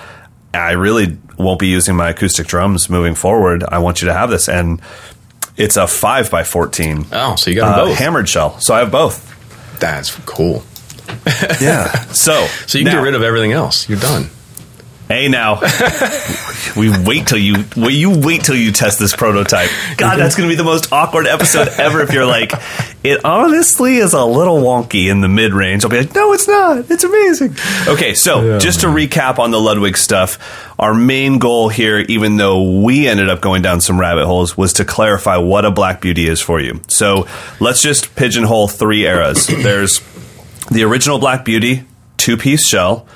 I really won't be using my acoustic drums moving forward. I want you to have this." And it's a five by fourteen. Oh, so you got uh, both. hammered shell. So I have both. That's cool. Yeah. so So you can now- get rid of everything else. You're done. Hey now, we wait till you well, you wait till you test this prototype. God, that's going to be the most awkward episode ever. If you're like, it honestly is a little wonky in the mid range. I'll be like, no, it's not. It's amazing. Okay, so just to recap on the Ludwig stuff, our main goal here, even though we ended up going down some rabbit holes, was to clarify what a Black Beauty is for you. So let's just pigeonhole three eras. There's the original Black Beauty, two piece shell.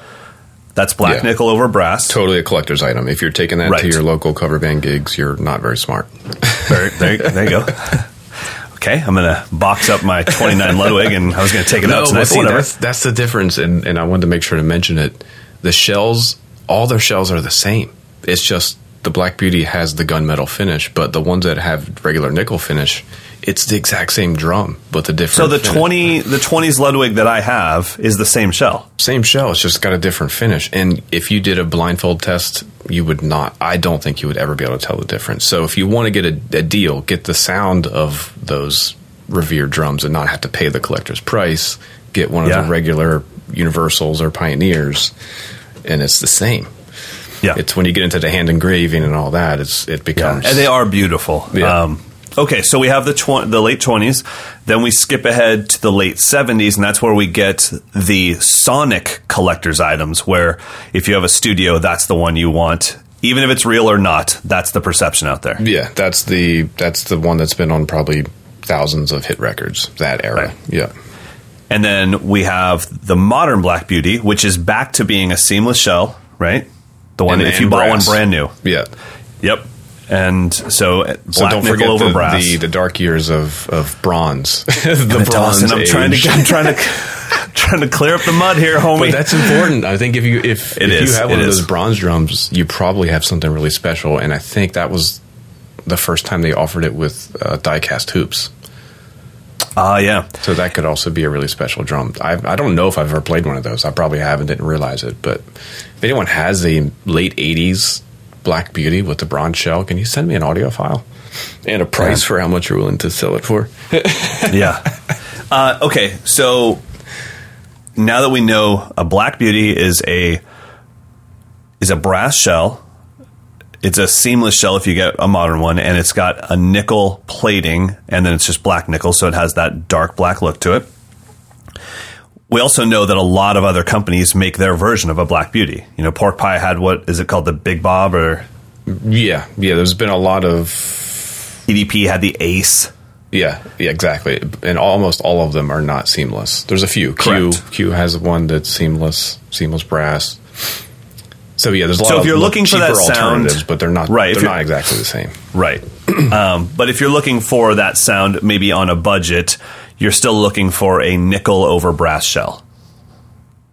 That's black Yeah. nickel over brass. Totally a collector's item. If you're taking that Right. to your local cover band gigs, you're not very smart. There, there, there you go. Okay, I'm gonna box up my 29 Ludwig, and I was gonna take it out tonight. whatever. that's, that's the difference, and, and I wanted to make sure to mention it. The shells, all their shells are the same. It's just the Black Beauty has the gunmetal finish, but the ones that have regular nickel finish, it's the exact same drum, but the different. So the finish. 20, the 20s Ludwig that I have is the same shell. same shell, it's just got a different finish. And if you did a blindfold test, you would not. I don't think you would ever be able to tell the difference. So if you want to get a, a deal, get the sound of those revered drums and not have to pay the collector's price. Get one of Yeah. the regular Universals or Pioneers, and it's the same. Yeah. It's when you get into the hand engraving and all that, it's it becomes and they are beautiful. Yeah. Um, okay, so we have the tw- the late twenties, then we skip ahead to the late seventies, and that's where we get the Sonic collector's items. Where if you have a studio, that's the one you want, even if it's real or not. That's the perception out there. Yeah, that's the that's the one that's been on probably thousands of hit records. That era, Right. yeah, And then we have the modern Black Beauty, which is back to being a seamless shell, right? The one And- that if you bought brass. one brand new. yeah. Yep. And so, uh, So don't forget over the, brass. the the dark years of of bronze. the does, and I'm trying to I'm trying to trying to clear up the mud here, homie. But that's important. I think if you if, It if is, you have one of is. those bronze drums, you probably have something really special. And I think that was the first time they offered it with uh, die-cast hoops. Ah, yeah. So that could also be a really special drum. I, I don't know if I've ever played one of those. I probably haven't, didn't realize it. But if anyone has a late 80s Black Beauty with the bronze shell, can you send me an audio file? And a price for how much you're willing to sell it for? yeah. Uh, okay, so now that we know a Black Beauty is a is a brass shell, it's a seamless shell if you get a modern one, and it's got a nickel plating, and then it's just black nickel, so it has that dark black look to it. We also know that a lot of other companies make their version of a Black Beauty. You know, Pork Pie had what is it called, the Big Bob, or Yeah, yeah. There's been a lot of EDP had the Ace. Yeah, yeah, exactly. And almost all of them are not seamless. There's a few. Q Correct. Q has one that's seamless, seamless brass. So yeah, there's a lot So if of you're looking for that sound- alternatives, but they're not Right, They're not exactly the same. Right. um, but if you're looking for that sound, maybe on a budget, you're still looking for a nickel over brass shell.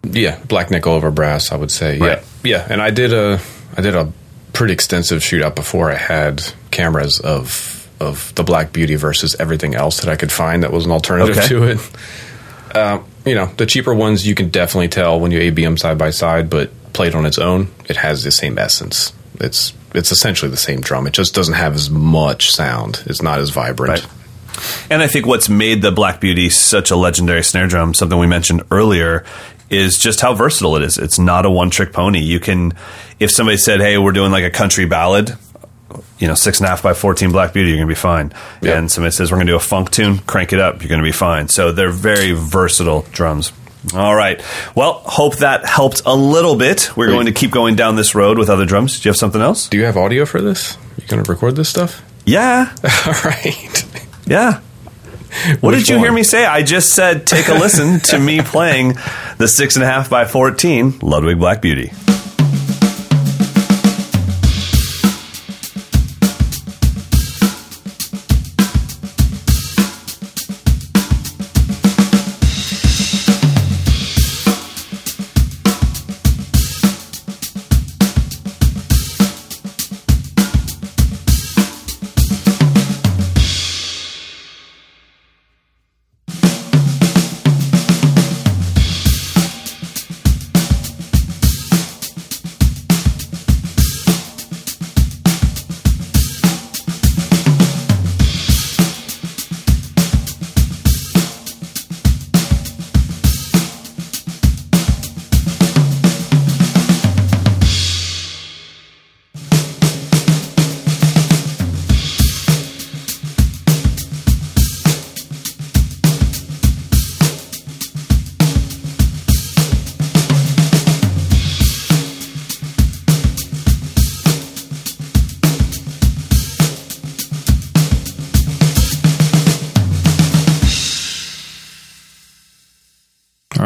Yeah, black nickel over brass. I would say. Right. Yeah, yeah. And I did a I did a pretty extensive shootout before I had cameras of of the Black Beauty versus everything else that I could find that was an alternative Okay. to it. Uh, you know, the cheaper ones you can definitely tell when you ABM side by side, but played on its own, it has the same essence. It's it's essentially the same drum. It just doesn't have as much sound. It's not as vibrant. Right. And I think what's made the Black Beauty such a legendary snare drum, something we mentioned earlier, is just how versatile it is. It's not a one trick pony. You can, if somebody said, hey, we're doing like a country ballad, you know, six and a half by 14 Black Beauty, you're going to be fine. Yep. And somebody says, we're going to do a funk tune, crank it up, you're going to be fine. So they're very versatile drums. All right. Well, hope that helped a little bit. We're Great. going to keep going down this road with other drums. Do you have something else? Do you have audio for this? You gonna record this stuff? Yeah. All right. Yeah. What Which did you hear me say? I just said take a listen to me playing the six and a half by fourteen Ludwig Black Beauty.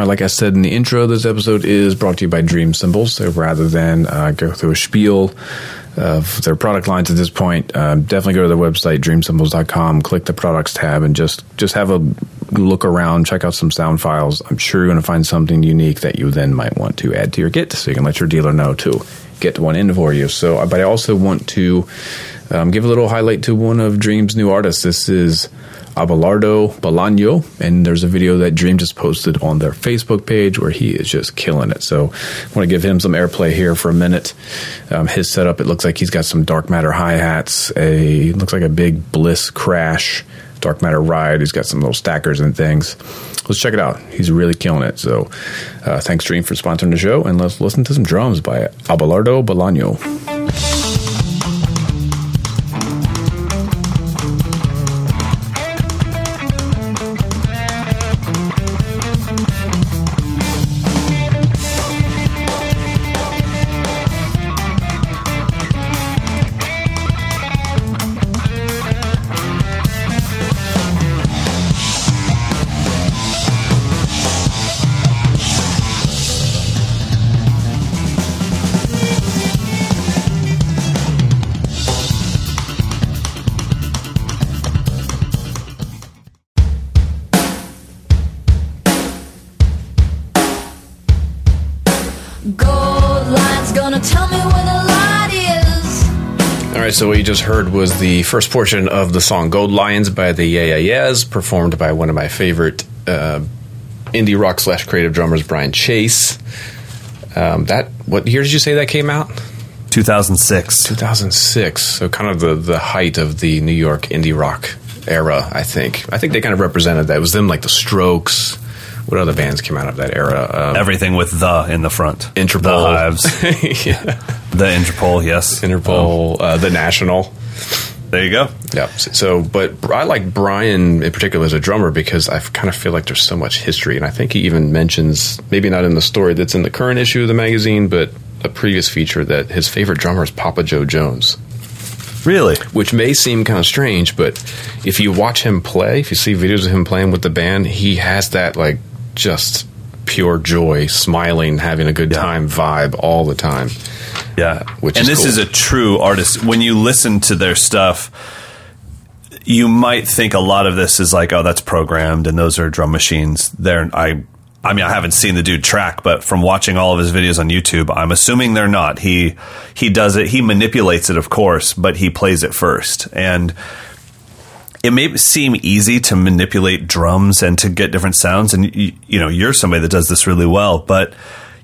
Like I said in the intro, this episode is brought to you by Dream Cymbals. So rather than uh, go through a spiel of their product lines at this point, um, definitely go to their website, dreamcymbals.com, click the products tab, and just, just have a look around, check out some sound files. I'm sure you're going to find something unique that you then might want to add to your kit so you can let your dealer know to get one in for you. So, uh, but I also want to um, give a little highlight to one of Dream's new artists. This is Abelardo Bolaño, and there's a video that Dream just posted on their Facebook page where he is just killing it. So, I want to give him some airplay here for a minute. Um, his setup, it looks like he's got some dark matter hi hats, a looks like a big Bliss Crash Dark Matter Ride. He's got some little stackers and things. Let's check it out. He's really killing it. So, uh, thanks Dream for sponsoring the show, and let's listen to some drums by Abelardo Bolaño. So what you just heard was the first portion of the song "Gold Lions" by the Yeah Yeah Yeahs, performed by one of my favorite uh, indie rock slash creative drummers, Brian Chase. Um, that what year did you say that came out? 2006. 2006. So kind of the the height of the New York indie rock era. I think. I think they kind of represented that. It was them like the Strokes. What other bands came out of that era? Um, Everything with the in the front. Interpol. The Hives. yeah. The Interpol, yes. Interpol, uh, the National. There you go. Yeah. So, but I like Brian in particular as a drummer because I kind of feel like there's so much history, and I think he even mentions maybe not in the story that's in the current issue of the magazine, but a previous feature that his favorite drummer is Papa Joe Jones, Really? which may seem kind of strange, but if you watch him play, if you see videos of him playing with the band, he has that like just pure joy, smiling, having a good Yeah. time vibe all the time. Yeah. Which and is this cool. is a true artist. When you listen to their stuff, you might think a lot of this is like, oh, that's programmed and those are drum machines. They're I I mean, I haven't seen the dude track, but from watching all of his videos on YouTube, I'm assuming they're not. He he does it, he manipulates it, of course, but he plays it first. And it may seem easy to manipulate drums and to get different sounds and you, you know you're somebody that does this really well but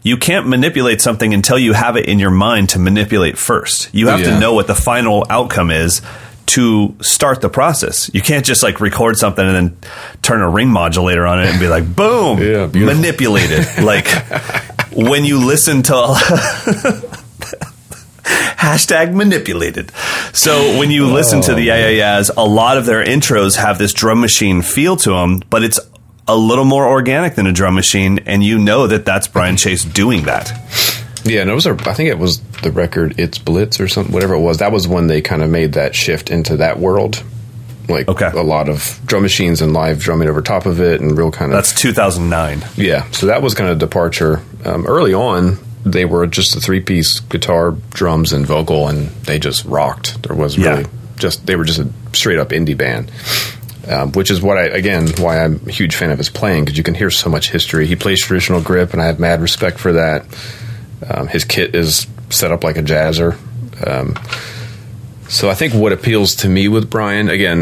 you can't manipulate something until you have it in your mind to manipulate first. You have Yeah. to know what the final outcome is to start the process. You can't just like record something and then turn a ring modulator on it and be like boom Yeah, manipulated. Like when you listen to hashtag manipulated. So when you listen to the Yeah Yeah Yeahs, a lot of their intros have this drum machine feel to them, but it's a little more organic than a drum machine, and you know that that's Brian Chase doing that. Yeah, and it was a, I think it was the record It's Blitz or something, whatever it was. That was when they kind of made that shift into that world. Like Okay. a lot of drum machines and live drumming over top of it, and real kind of That's 2009. yeah. So that was kind of departure. Um, early on, they were just a three piece guitar, drums, and vocal, and they just rocked. There was Yeah. really just they were just a straight up indie band. Um, which is what I again why I'm a huge fan of his playing because you can hear so much history. He plays traditional grip, and I have mad respect for that. Um, his kit is set up like a jazzer. Um, so I think what appeals to me with Brian, again,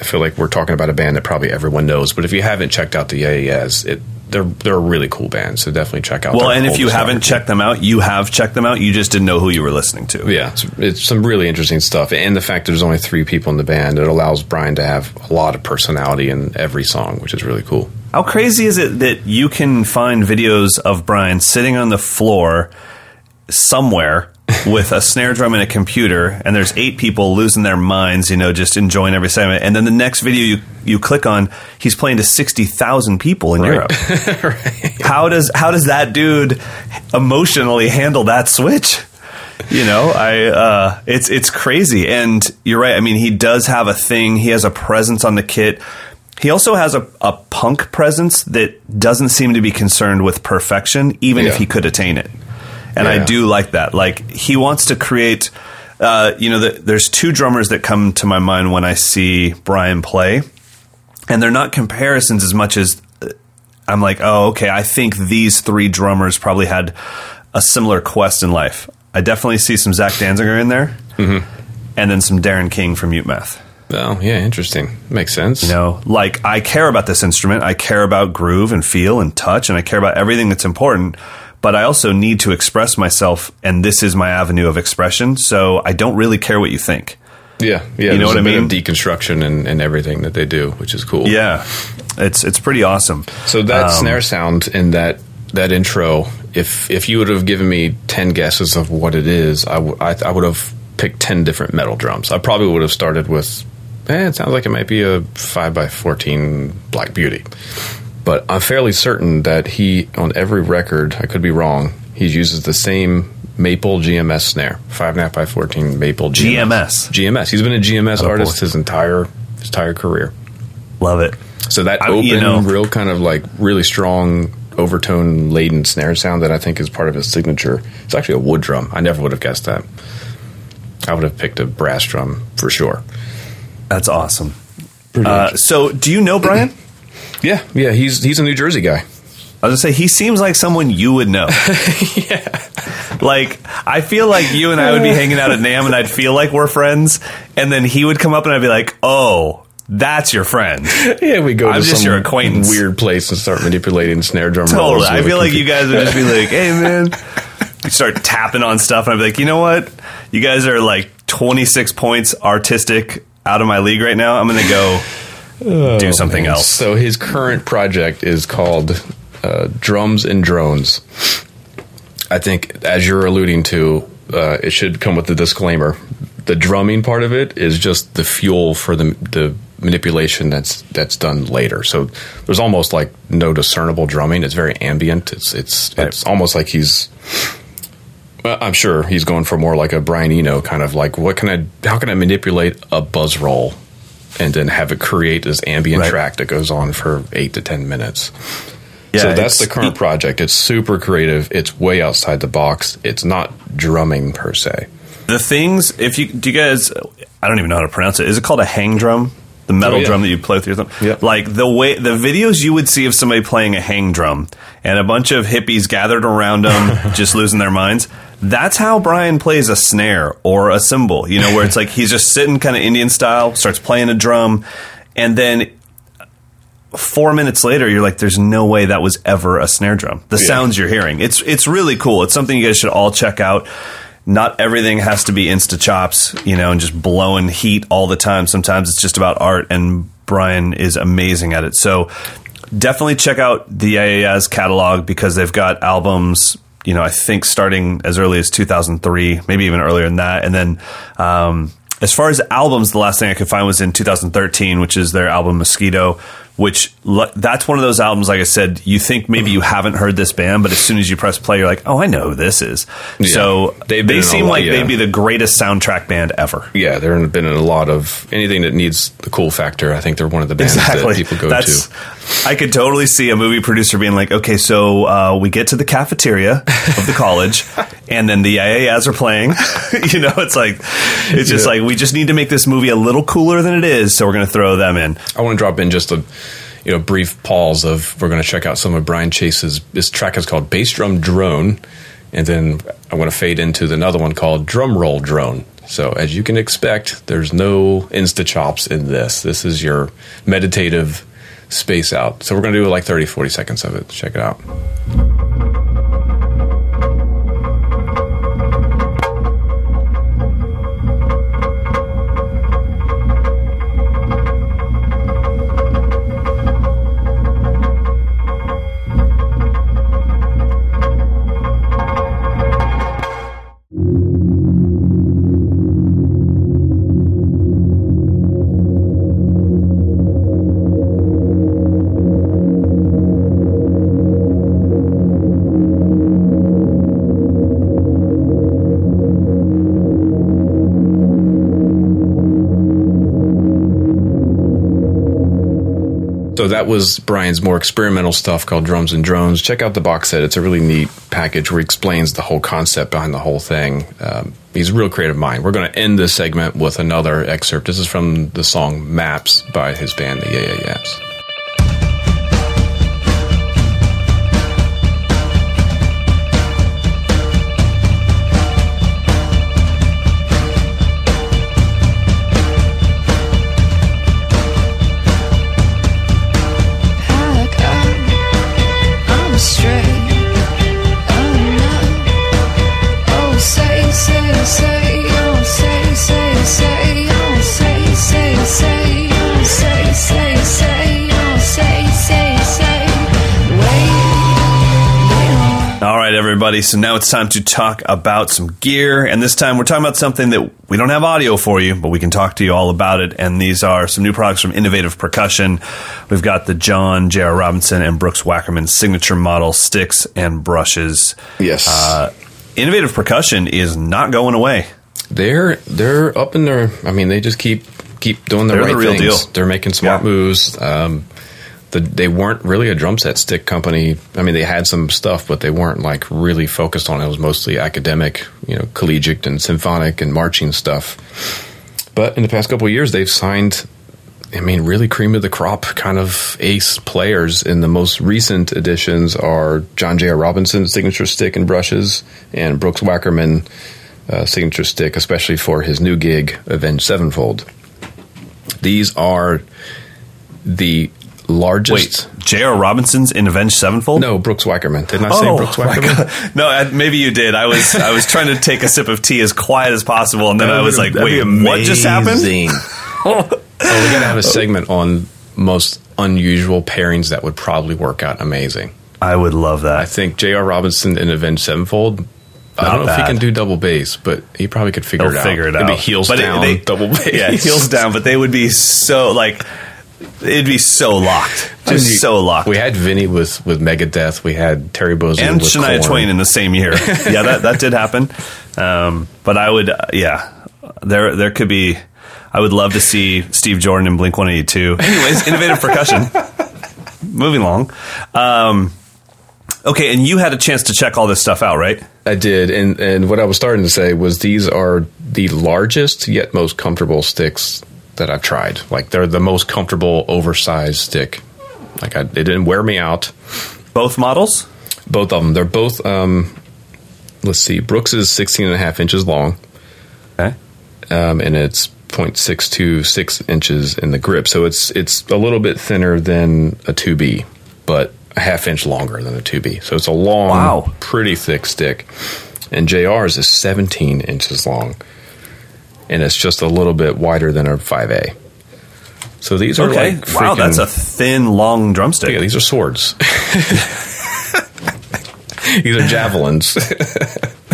I feel like we're talking about a band that probably everyone knows, but if you haven't checked out the Yayas, it they're they're a really cool band. So definitely check out. Well, and if you haven't record. checked them out, you have checked them out. You just didn't know who you were listening to. yeah, it's, it's some really interesting stuff, and the fact that there's only three people in the band, it allows Brian to have a lot of personality in every song, which is really cool. How crazy is it that you can find videos of Brian sitting on the floor somewhere with a snare drum and a computer, and there's eight people losing their minds, you know, just enjoying every segment. And then the next video you, you click on, he's playing to sixty thousand people in Europe. How does how does that dude emotionally handle that switch? You know, I uh, it's it's crazy, and you're right. I mean, he does have a thing. He has a presence on the kit. He also has a, a punk presence that doesn't seem to be concerned with perfection, even if he could attain it. And I do like that. Like he wants to create. Uh, you know, the, there's two drummers that come to my mind when I see Brian play, and they're not comparisons as much as uh, I'm like, oh, okay, I think these three drummers probably had a similar quest in life. I definitely see some Zach Danziger in there, Mm-hmm. and then some Darren King from Mute Math. Oh, yeah, interesting. Makes sense. You know, like I care about this instrument, I care about groove and feel and touch, and I care about everything that's important. But I also need to express myself, and this is my avenue of expression. So I don't really care what you think. Yeah, yeah. You know what I mean? deconstruction and, and everything that they do, which is cool. Yeah, it's it's pretty awesome. So that Um, snare sound in that that intro, if if you would have given me ten guesses of what it is, I w- I, I would have picked ten different metal drums. I probably would have started with, eh, it sounds like it might be a five by fourteen Black Beauty, but I'm fairly certain that he on every record, I could be wrong, he uses the same maple GMS snare, five and a half by fourteen maple GMS. GMS. GMS. He's been a GMS Oh, artist boy. his entire his entire career. Love it. So that I- open, you know- real kind of like really strong overtone laden snare sound that I think is part of his signature. It's actually a wood drum. I never would have guessed that. I would have picked a brass drum for sure. That's awesome. Uh, so, do you know Brian? Yeah, yeah. He's he's a New Jersey guy. I was gonna say he seems like someone you would know. yeah. Like I feel like you and I would be hanging out at NAMM, and I'd feel like we're friends, and then he would come up, and I'd be like, "Oh, that's your friend." Yeah, we go I'm to just some your acquaintance. weird place and start manipulating snare drum. Totally. I feel like you guys would just be like, "Hey, man." You start tapping on stuff, and I'd be like, "You know what? You guys are like 26 points artistic out of my league right now. I'm gonna go do something man. else." So his current project is called uh, Drums and Drones. I think, as you're alluding to, uh, it should come with the disclaimer: the drumming part of it is just the fuel for the the manipulation that's that's done later. So there's almost like no discernible drumming. It's very ambient. It's it's Right. it's almost like he's. Well, I'm sure he's going for more like a Brian Eno kind of like what can I how can I manipulate a buzz roll and then have it create this ambient Right. track that goes on for eight to ten minutes. Yeah, so that's the current project. It's super creative. It's way outside the box. It's not drumming per se. The things, if you do, you guys, I don't even know how to pronounce it. Is it called a hang drum? The metal Oh, yeah. drum that you play with your thumb. Yep. Like the way the videos you would see of somebody playing a hang drum and a bunch of hippies gathered around them, just losing their minds. That's how Brian plays a snare or a cymbal. You know, where it's like he's just sitting kind of Indian style, starts playing a drum, and then four minutes later, you're like, "There's no way that was ever a snare drum." The Yeah. sounds you're hearing, it's it's really cool. It's something you guys should all check out. Not everything has to be insta chops, you know, and just blowing heat all the time. Sometimes it's just about art, and Brian is amazing at it. So definitely check out the IAS catalog because they've got albums. You know, I think starting as early as 2003, maybe even earlier than that, and then. Um, as far as albums, the last thing I could find was in 2013, which is their album Mosquito. Which that's one of those albums. Like I said, you think maybe you haven't heard this band, but as soon as you press play, you're like, "Oh, I know who this is." Yeah. So They've they been in a seem lot- like yeah. they'd be the greatest soundtrack band ever. Yeah, they've been in a lot of anything that needs the cool factor. I think they're one of the bands that people go That's, to. I could totally see a movie producer being like, okay, so uh, we get to the cafeteria of the college, and then the IAS are playing. you know, it's like it's just Yeah. like we just need to make this movie a little cooler than it is, so we're going to throw them in. I want to drop in just a you know brief pause of we're going to check out some of Brian Chase's. This track is called Bass Drum Drone, and then I want to fade into another one called Drum Roll Drone. So as you can expect, there's no insta chops in this. This is your meditative space out. So we're going to do like 30, 40 seconds of it. Check it out. So that was Brian's more experimental stuff called Drums and Drones. Check out the box set; it's a really neat package where he explains the whole concept behind the whole thing. Um, he's a real creative mind. We're going to end this segment with another excerpt. This is from the song "Maps" by his band, the Yeah Yeah Yeahs. Everybody. So now it's time to talk about some gear. And this time we're talking about something that we don't have audio for you, but we can talk to you all about it. And these are some new products from Innovative Percussion. We've got the John J.R. Robinson and Brooks Wackerman signature model sticks and brushes. Yes. Uh, Innovative Percussion is not going away. They're they're up in their. I mean, they just keep keep doing the They're right the real things. deal. They're making smart Yeah. moves. Um, the, they weren't really a drum set stick company. I mean, they had some stuff, but they weren't like really focused on it. It was mostly academic, you know, collegiate and symphonic and marching stuff. But in the past couple years, they've signed. I mean, really cream of the crop kind of ace players. In the most recent editions are John J. R. Robinson signature stick and brushes, and Brooks Wackerman uh, signature stick, especially for his new gig, Avenged Sevenfold. These are the largest. Wait, J.R. Robinson's in Avenged Sevenfold? No, Brooks Wackerman. Didn't I say Oh, Brooks Wackerman? No, I- maybe you did. I was I was trying to take a sip of tea as quiet as possible, and then I was like, "Wait, what just happened?" oh, we gotta have a segment on most unusual pairings that would probably work out amazing. I would love that. I think J.R. Robinson in Avenged Sevenfold. I don't know if he can do double bass, but he probably could figure They'll it out. figure it It'd out. be heels But it- down, they- double bass. Yeah, heels down, but they would be so like it'd be so locked, just so locked. We had Vinny with with Megadeth. We had Terry Bozzio and Shania Korn. Twain in the same year. yeah, that that did happen. Um, but I would, uh, yeah, there there could be. I would love to see Steve Jordan in Blink One Eighty Two. Anyways, innovative percussion. Moving along. Um, okay, and you had a chance to check all this stuff out, right? I did, and and what I was starting to say was these are the largest yet most comfortable sticks that I've tried. Like they're the most comfortable oversized stick. Like I, it didn't wear me out. Both models. Both of them. They're both. Um, let's see. Brooks is 16 and a half inches long, Okay. um, and it's 0.626 inches in the grip. So it's it's a little bit thinner than a 2B, but a half inch longer than a 2B. So it's a long, Wow. pretty thick stick. And JR's is 17 inches long, and it's just a little bit wider than a 5A. So these are Okay. like wow, that's a thin, long drumstick. yeah, these are swords. these are javelins.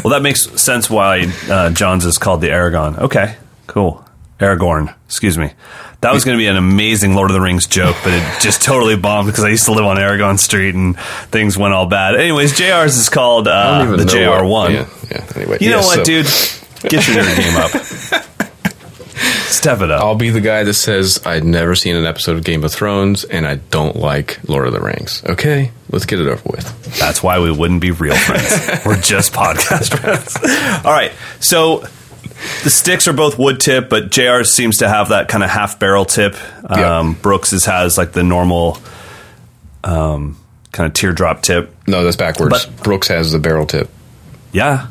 Well, that makes sense why uh, John's is called the Aragon. Okay, cool. Aragorn, excuse me. That was going to be an amazing Lord of the Rings joke, but it just totally bombed because I used to live on Aragon Street and things went all bad. Anyways, JR's is called uh, the know JR1. Yeah, yeah. Anyway, You know what, so dude? Get your nerd game up. Step it up. I'll be the guy that says I'd never seen an episode of Game of Thrones and I don't like Lord of the Rings. Okay, let's get it over with. That's why we wouldn't be real friends. We're just podcast friends. All right. So the sticks are both wood tip, but JR seems to have that kind of half barrel tip. Um, Yep. Brooks's has like the normal um, kind of teardrop tip. No, that's backwards. But- Brooks has the barrel tip. Yeah.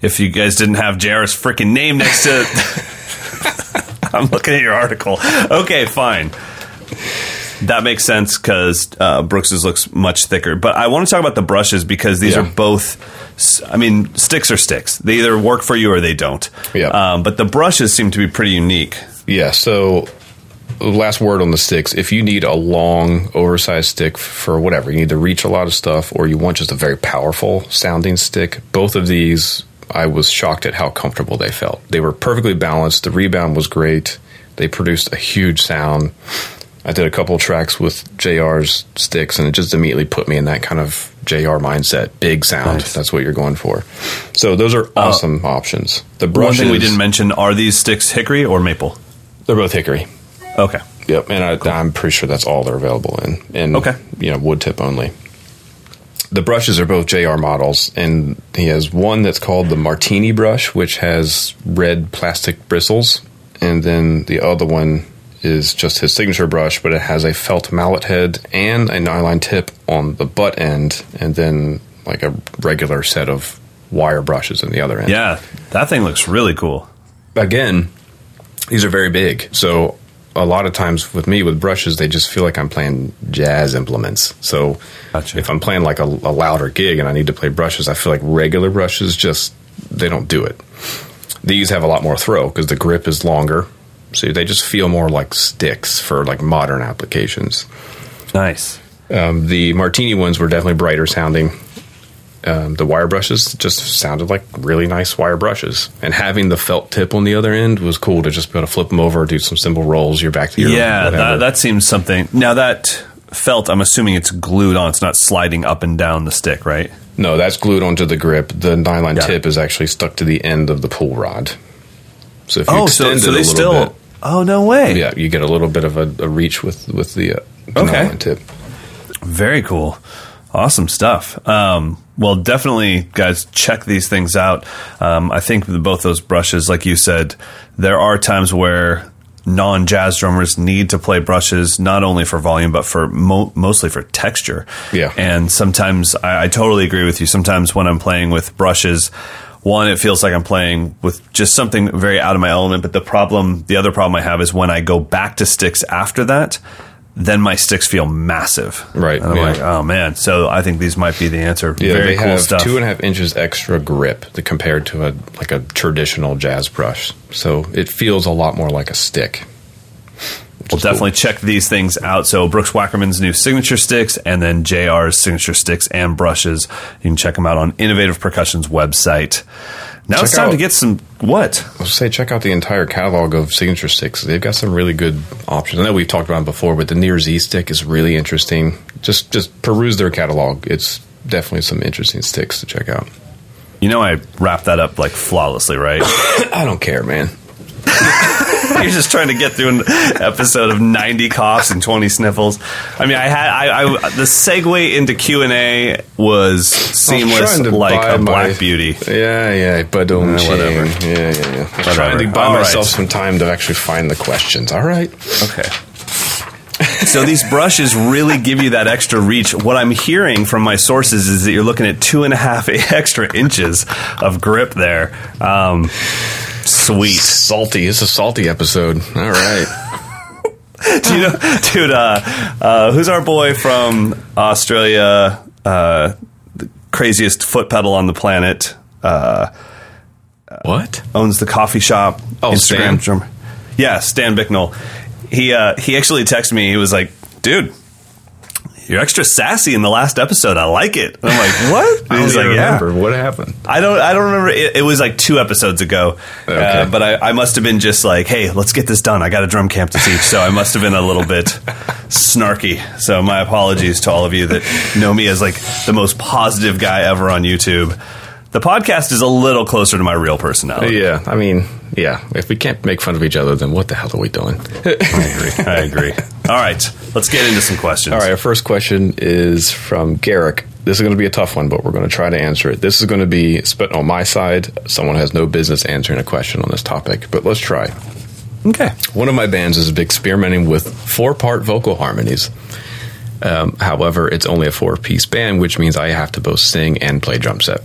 If you guys didn't have JR's freaking name next to. I'm looking at your article. Okay, fine. That makes sense because uh, Brooks's looks much thicker. But I want to talk about the brushes because these Yeah. are both. I mean, sticks are sticks. They either work for you or they don't. Yeah. Um, but the brushes seem to be pretty unique. Yeah, so last word on the sticks. If you need a long, oversized stick for whatever, you need to reach a lot of stuff, or you want just a very powerful sounding stick, both of these, I was shocked at how comfortable they felt. They were perfectly balanced. The rebound was great. They produced a huge sound. I did a couple of tracks with JR's sticks, and it just immediately put me in that kind of JR mindset. Big sound. Nice. That's what you're going for. So those are uh, awesome options. The brushes, One thing we didn't mention are these sticks hickory or maple? they're both hickory. Okay. Yep, and I, I'm pretty sure that's all they're available in. And Okay. you know, wood tip only. The brushes are both JR models, and he has one that's called the Martini brush, which has red plastic bristles, and then the other one is just his signature brush, but it has a felt mallet head and a nylon tip on the butt end, and then like a regular set of wire brushes on the other end Yeah, that thing looks really cool. again, these are very big. So a lot of times with me with brushes, they just feel like I'm playing jazz implements. So Gotcha. if I'm playing like a, a louder gig and I need to play brushes, I feel like regular brushes just they don't do it. These have a lot more throw because the grip is longer. So they just feel more like sticks for like modern applications. Nice. Um, the martini ones were definitely brighter sounding. Um, the wire brushes just sounded like really nice wire brushes. And having the felt tip on the other end was cool to just be able to flip them over, do some simple rolls. You're back to your Yeah, that, that seems something. Now that felt, I'm assuming it's glued on. It's not sliding up and down the stick, right? no, that's glued onto the grip. The nylon Got tip is actually stuck to the end of the pull rod. So if you Oh, so, extend so it they a little still. bit, Oh no way! yeah, you get a little bit of a, a reach with with the, uh, the Okay. nylon tip. Very cool. Awesome stuff. Um, well, definitely, guys, check these things out. Um, I think both those brushes, like you said, there are times where non jazz drummers need to play brushes not only for volume but for mo- mostly for texture. Yeah. And sometimes I, I totally agree with you. Sometimes when I'm playing with brushes, one, it feels like I'm playing with just something very out of my element. But the problem, the other problem I have is when I go back to sticks after that, then my sticks feel massive. Right, And I'm yeah. like, oh man. So I think these might be the answer. Yeah, very they cool have stuff. two and a half inches extra grip to, compared to a like a traditional jazz brush. So it feels a lot more like a stick. We'll is cool. definitely check these things out. So Brooks Wackerman's new signature sticks, and then JR's signature sticks and brushes. You can check them out on Innovative Percussion's website. Now it's time out- to get some what? I'll say check out the entire catalog of signature sticks. They've got some really good options. I know we've talked about them before, but the Near Z stick is really interesting. Just just peruse their catalog. It's definitely some interesting sticks to check out. You know, I wrapped that up like flawlessly, right? I don't care, man. You're just trying to get through an episode of 90 coughs and 20 sniffles. I mean, I had I, I the segue into Q and A was seamless, like a my- Beauty. Yeah, yeah, but um, Eh, whatever. Yeah, yeah, yeah. I was Whatever. trying to buy All right. myself some time to actually find the questions. All right. Okay. so these brushes really give you that extra reach. What I'm hearing from my sources is that you're looking at two and a half extra inches of grip there. Um, sweet. Salty. It's a salty episode. All right. Do you know, dude? Uh, uh, who's our boy from Australia? Uh, the craziest foot pedal on the planet. Uh, what? owns the coffee shop. Oh, Stan? Yeah, Stan Bicknell. He uh, he actually texted me. He was like, "Dude, you're extra sassy in the last episode. I like it." And I'm like, "What?" I don't He's like, even "Yeah." what happened. I don't. I don't remember. It, it was like two episodes ago. Okay. Uh, but I, I must have been just like, "Hey, let's get this done. I got a drum camp to teach." So I must have been a little bit snarky. So my apologies to all of you that know me as like the most positive guy ever on YouTube. The podcast is a little closer to my real personality. Yeah, I mean, yeah. If we can't make fun of each other, then what the hell are we doing? I agree. I agree. All right, let's get into some questions. All right, our first question is from Garrick. This is going to be a tough one, but we're going to try to answer it. This is going to be spit on my side. Someone has no business answering a question on this topic, but let's try. Okay. One of my bands is experimenting with four part vocal harmonies. Um, however, it's only a four piece band, which means I have to both sing and play drum set.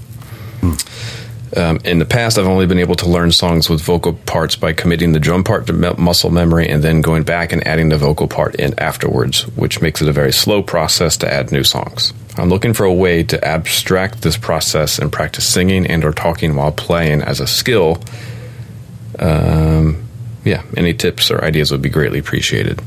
Um, in the past, I've only been able to learn songs with vocal parts by committing the drum part to mu- muscle memory and then going back and adding the vocal part in afterwards, which makes it a very slow process to add new songs. I'm looking for a way to abstract this process and practice singing and or talking while playing as a skill. Um, yeah, any tips or ideas would be greatly appreciated.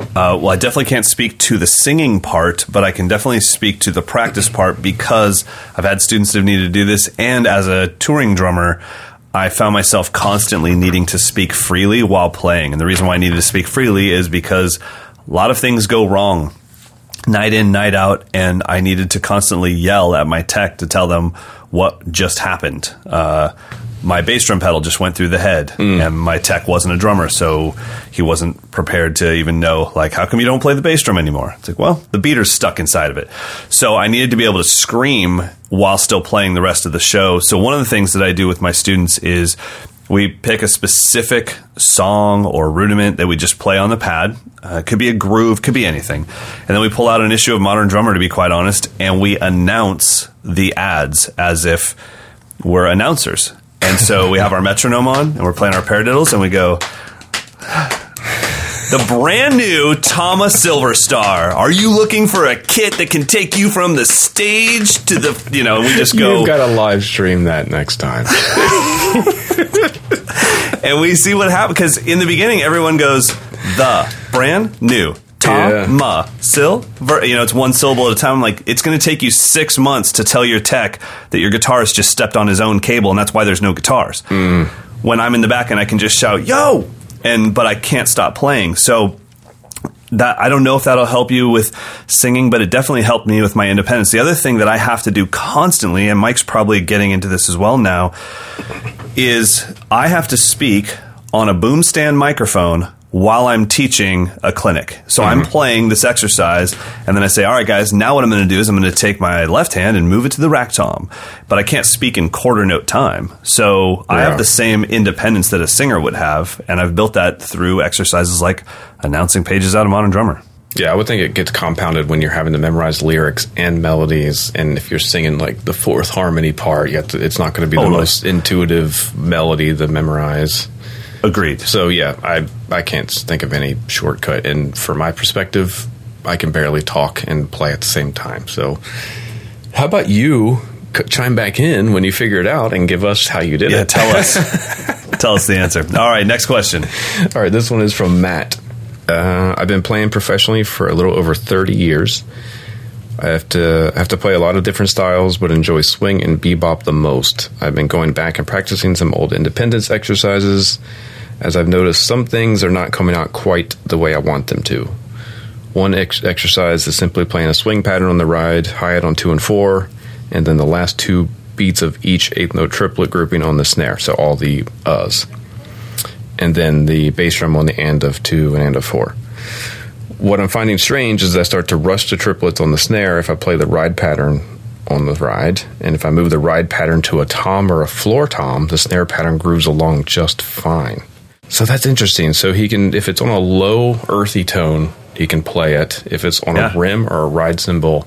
Uh, well, I definitely can't speak to the singing part, but I can definitely speak to the practice part because I've had students that have needed to do this, and as a touring drummer, I found myself constantly needing to speak freely while playing. And the reason why I needed to speak freely is because a lot of things go wrong night in, night out, and I needed to constantly yell at my tech to tell them what just happened. Uh, my bass drum pedal just went through the head, and my tech wasn't a drummer, so he wasn't prepared to even know, like, how come you don't play the bass drum anymore? It's like, well, the beater's stuck inside of it. So I needed to be able to scream while still playing the rest of the show. So one of the things that I do with my students is we pick a specific song or rudiment that we just play on the pad. Uh, it could be a groove, could be anything. And then we pull out an issue of Modern Drummer, to be quite honest, and we announce the ads as if we're announcers. And so we have our metronome on, and we're playing our paradiddles, and we go, the brand new Tama Silver Star. Are you looking for a kit that can take you from the stage to the, you know, we just go. You've got to live stream that next time. and we see what happens because in the beginning everyone goes the brand new ta, Yeah. ma, sil. Ver, you know, it's one syllable at a time. I'm Like it's going to take you six months to tell your tech that your guitarist just stepped on his own cable, and that's why there's no guitars. Mm. When I'm in the back and I can just shout "yo," and but I can't stop playing. So that I don't know if that'll help you with singing, but it definitely helped me with my independence. The other thing that I have to do constantly, and Mike's probably getting into this as well now, is I have to speak on a boom stand microphone while I'm teaching a clinic. So I'm mm-hmm. playing this exercise, and then I say, "All right, guys, now what I'm going to do is I'm going to take my left hand and move it to the rack tom." But I can't speak in quarter note time, so I have the same independence that a singer would have, and I've built that through exercises like announcing pages out of Modern Drummer. Yeah, I would think it gets compounded when you're having to memorize lyrics and melodies, and if you're singing like the fourth harmony part, you to, it's not going to be the most intuitive melody to memorize. Agreed. So yeah, I I can't think of any shortcut, and from my perspective, I can barely talk and play at the same time. So, how about you c- chime back in when you figure it out and give us how you did Yeah, it? tell us. tell us the answer. All right, next question. All right, this one is from Matt. Uh, I've been playing professionally for a little over 30 years. I have to I have to play a lot of different styles, but enjoy swing and bebop the most. I've been going back and practicing some old independence exercises, as I've noticed some things are not coming out quite the way I want them to. One ex- exercise is simply playing a swing pattern on the ride, hi hat on two and four, and then the last two beats of each eighth note triplet grouping on the snare, so all the uhs and then the bass drum on the end of two and end of four. What I'm finding strange is I start to rush the triplets on the snare if I play the ride pattern on the ride, and if I move the ride pattern to a tom or a floor tom, the snare pattern grooves along just fine. So that's interesting. So he can, if it's on a low earthy tone, he can play it. If it's on Yeah. a rim or a ride cymbal,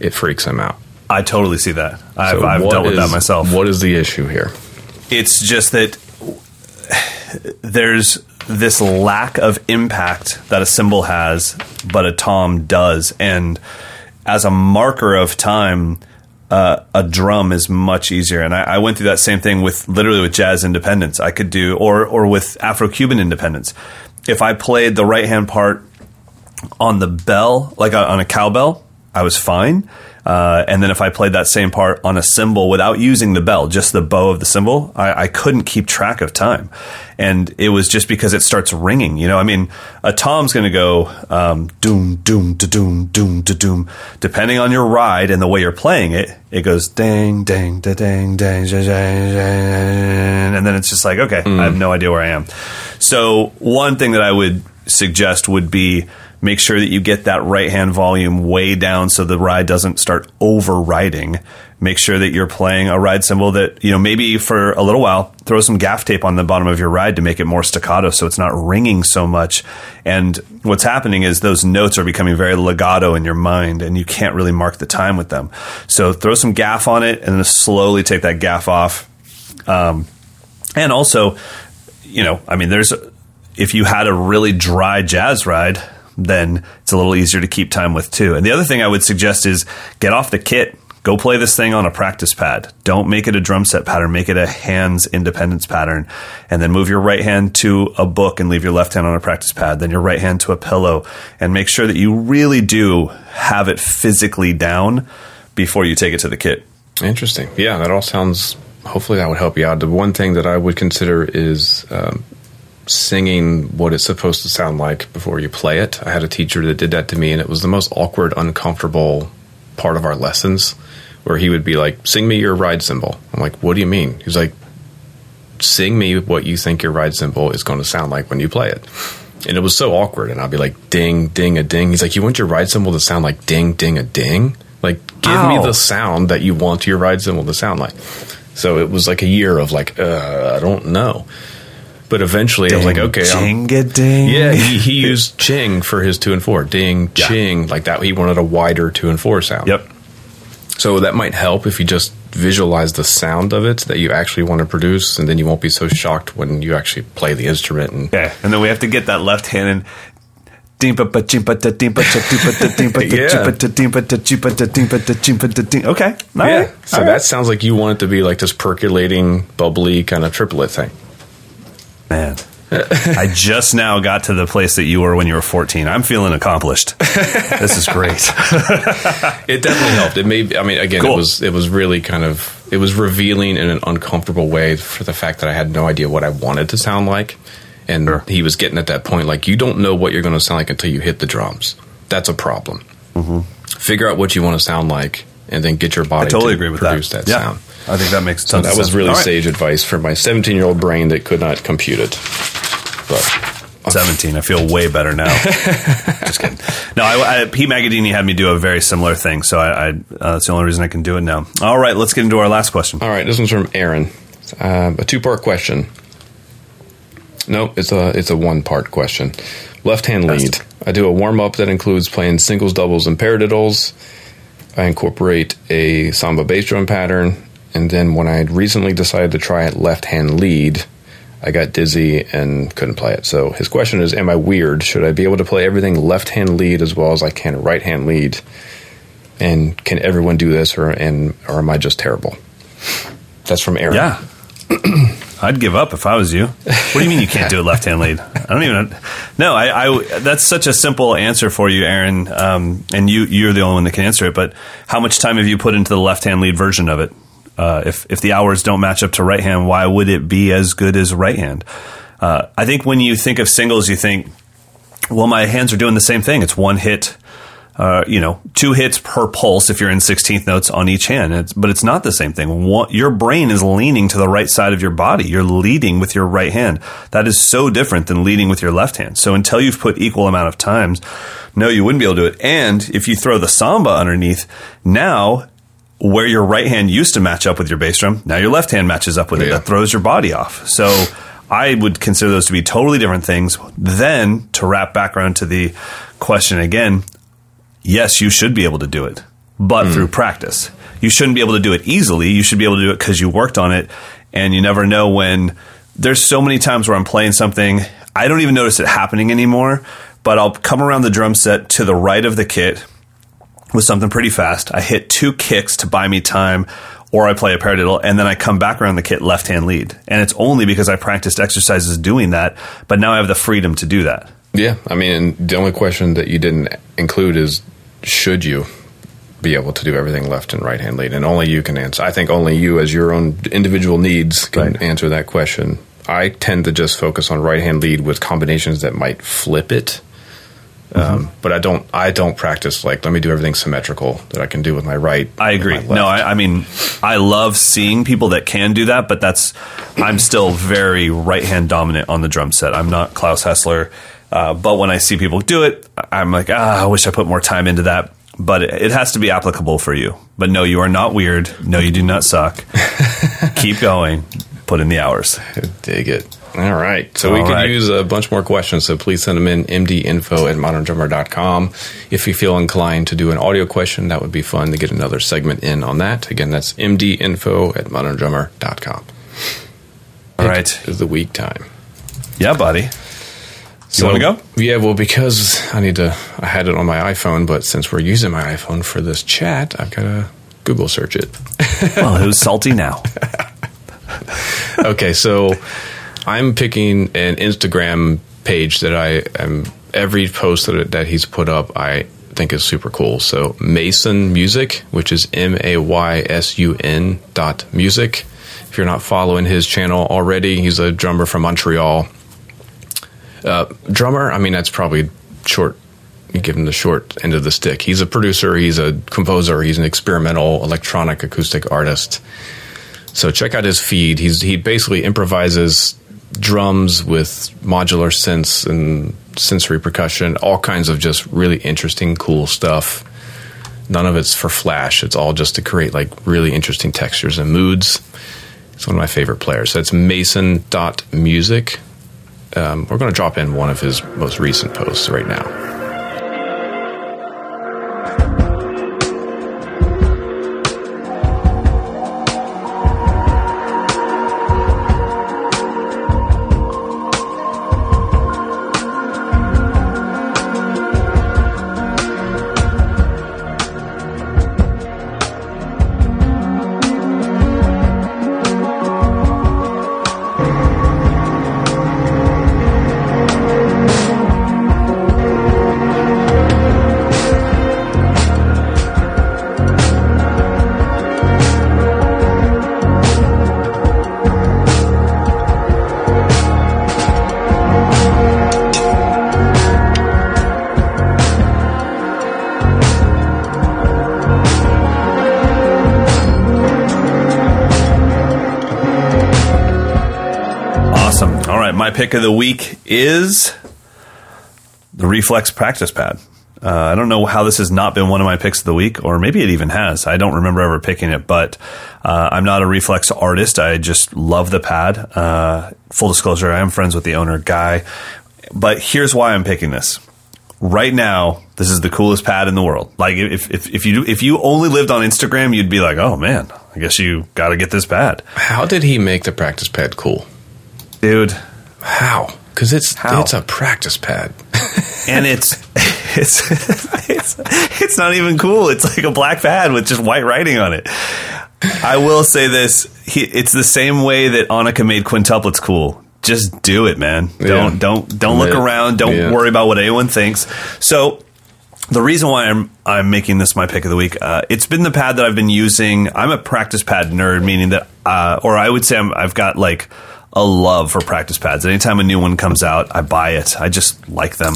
it freaks him out. I totally see that. I've, So I've dealt with that myself. What is the issue here? It's just that there's this lack of impact that a cymbal has, but a tom does. And as a marker of time, uh, a drum is much easier. And I, I went through that same thing with literally with jazz independence. I could do, or or with Afro Cuban independence. If I played the right hand part on the bell, like on a cowbell, I was fine. Uh, and then if I played that same part on a cymbal without using the bell, just the bow of the cymbal, I, I couldn't keep track of time. And it was just because it starts ringing. You know, I mean, a tom's going to go um, doom, doom, da doom, doom, da doom. Depending on your ride and the way you're playing it, it goes dang, dang, da dang, dang, dang, dang, dang. And then it's just like, okay, I have no idea where I am. So, one thing that I would suggest would be make sure that you get that right hand volume way down so the ride doesn't start overriding. Make sure that you're playing a ride cymbal that, you know, maybe for a little while, throw some gaff tape on the bottom of your ride to make it more staccato so it's not ringing so much. And what's happening is those notes are becoming very legato in your mind and you can't really mark the time with them. So throw some gaff on it and then slowly take that gaff off. Um, and also, you know, I mean, there's if you had a really dry jazz ride, then it's a little easier to keep time with too. And the other thing I would suggest is get off the kit. Go play this thing on a practice pad. Don't make it a drum set pattern. Make it a hands independence pattern. And then move your right hand to a book and leave your left hand on a practice pad. Then your right hand to a pillow. And make sure that you really do have it physically down before you take it to the kit. Interesting. Yeah, that all sounds. Hopefully, that would help you out. The one thing that I would consider is um, singing what it's supposed to sound like before you play it. I had a teacher that did that to me, and it was the most awkward, uncomfortable part of our lessons, where he would be like, "Sing me your ride cymbal." I'm like, "What do you mean?" He's like, "Sing me what you think your ride cymbal is going to sound like when you play it." And it was so awkward, and I'd be like, "Ding, ding, a ding." He's like, "You want your ride cymbal to sound like ding, ding, a ding?" Like, give me the sound that you want your ride cymbal to sound like. So it was like a year of like, uh, I don't know. But eventually I was like, okay, ding ding. yeah, he, he used ching for his two and four. Ding, Yeah. ching, like that. He wanted a wider two and four sound. Yep. So that might help if you just visualize the sound of it that you actually want to produce, and then you won't be so shocked when you actually play the instrument. And Okay, and then we have to get that left hand in. Okay, all yeah, right. so all that right. sounds like you want it to be like this percolating, bubbly kind of triplet thing. Man. I just now got to the place that you were when you were 14. I'm feeling accomplished. this is great. It definitely helped. It made. I mean, again, Cool. it was it was really kind of it was revealing in an uncomfortable way for the fact that I had no idea what I wanted to sound like, and Sure. he was getting at that point like you don't know what you're going to sound like until you hit the drums. That's a problem. Mm-hmm. Figure out what you want to sound like, and then get your body I totally to agree with produce that. that, yeah. sound. I think that makes So that of was sense. really All right. sage advice for my 17 year old brain that could not compute it. But 17. I feel way better now. Just kidding. No, I, I, Pete Magadini had me do a very similar thing, so I, I uh, that's the only reason I can do it now. All right, let's get into our last question. All right, this one's from Aaron. Uh, a two part question. No, it's a it's a one part question. Left hand lead. I do a warm up that includes playing singles, doubles, and paradiddles. I incorporate a samba bass drum pattern, and then when I had recently decided to try it left hand lead, I got dizzy and couldn't play it. So his question is: Am I weird? Should I be able to play everything left hand lead as well as I can right hand lead? And can everyone do this, or and or am I just terrible? That's from Aaron. Yeah. I'd give up if I was you. What do you mean you can't do a left hand lead? I don't even. No, I, I. That's such a simple answer for you, Aaron. Um, and you, you're the only one that can answer it. But how much time have you put into the left hand lead version of it? Uh, if if the hours don't match up to right hand, why would it be as good as right hand? Uh, I think when you think of singles, you think, well, my hands are doing the same thing. It's one hit uh, you know, two hits per pulse if you're in 16th notes on each hand. It's, but it's not the same thing. One, your brain is leaning to the right side of your body. You're leading with your right hand. That is so different than leading with your left hand. So until you've put equal amount of times, no, you wouldn't be able to do it. And if you throw the samba underneath, now where your right hand used to match up with your bass drum, now your left hand matches up with it. That throws your body off. So I would consider those to be totally different things. Then to wrap back around to the question again, yes, you should be able to do it, but through hmm. practice. You shouldn't be able to do it easily. You should be able to do it because you worked on it, and you never know when. There's so many times where I'm playing something, I don't even notice it happening anymore, but I'll come around the drum set to the right of the kit with something pretty fast. I hit two kicks to buy me time, or I play a paradiddle, and then I come back around the kit left hand lead. And it's only because I practiced exercises doing that, but now I have the freedom to do that. Yeah, I mean, the only question that you didn't include is should you be able to do everything left and right hand lead? And only you can answer. I think only you, as your own individual needs, can Right. answer that question. I tend to just focus on right hand lead with combinations that might flip it. Mm-hmm. Um, but I don't. I don't practice like let me do everything symmetrical that I can do with my right. I agree. No, I, I mean, I love seeing people that can do that, but that's I'm still very right hand dominant on the drum set. I'm not Claus Hessler, uh, but when I see people do it, I'm like, ah, I wish I put more time into that. But it, it has to be applicable for you. But no, you are not weird. No, you do not suck. Keep going. Put in the hours. Dig it. All right. So we All could right. use a bunch more questions. So please send them in mdinfo at moderndrummer.com. If you feel inclined to do an audio question, that would be fun to get another segment in on that. Again, that's mdinfo at moderndrummer.com. All right. Is the week time. Yeah, buddy. So, wanna go? Yeah, well, because I need to, I had it on my iPhone, but since we're using my iPhone for this chat, I've got to Google search it. Well, who's salty now? okay, so I'm picking an Instagram page that I am every post that that he's put up I think is super cool. So Maysun Music, which is M A Y S U N dot music. If you're not following his channel already, he's a drummer from Montreal. Uh, drummer, I mean that's probably short. Give him the short end of the stick. He's a producer. He's a composer. He's an experimental electronic acoustic artist. So check out his feed. He's he basically improvises drums with modular synths and sensory percussion, all kinds of just really interesting, cool stuff. None of it's for flash. It's all just to create like really interesting textures and moods. It's one of my favorite players. So it's Maysun.music. Um, we're going to drop in one of his most recent posts right now. Pick of the week is the Reflex Practice Pad. Uh, I don't know how this has not been one of my picks of the week, or maybe it even has. I don't remember ever picking it, but uh, I'm not a reflex artist. I just love the pad. Uh, full disclosure, I am friends with the owner, Guy. But here's why I'm picking this. Right now, this is the coolest pad in the world. Like if if, if you if you only lived on Instagram, you'd be like, oh man, I guess you got to get this pad, How did he make the practice pad cool? dude. How? Because it's How? it's a practice pad. and it's it's it's it's not even cool. It's like a black pad with just white writing on it. I will say this: he, it's the same way that Anika made quintuplets cool. Just do it, man. Don't don't don't look Commit. around. Don't Yeah. worry about what anyone thinks. So. The reason why I'm I'm making this my pick of the week, uh, it's been the pad that I've been using. I'm a practice pad nerd, meaning that, uh, or I would say I'm, I've got like a love for practice pads. Anytime a new one comes out, I buy it. I just like them.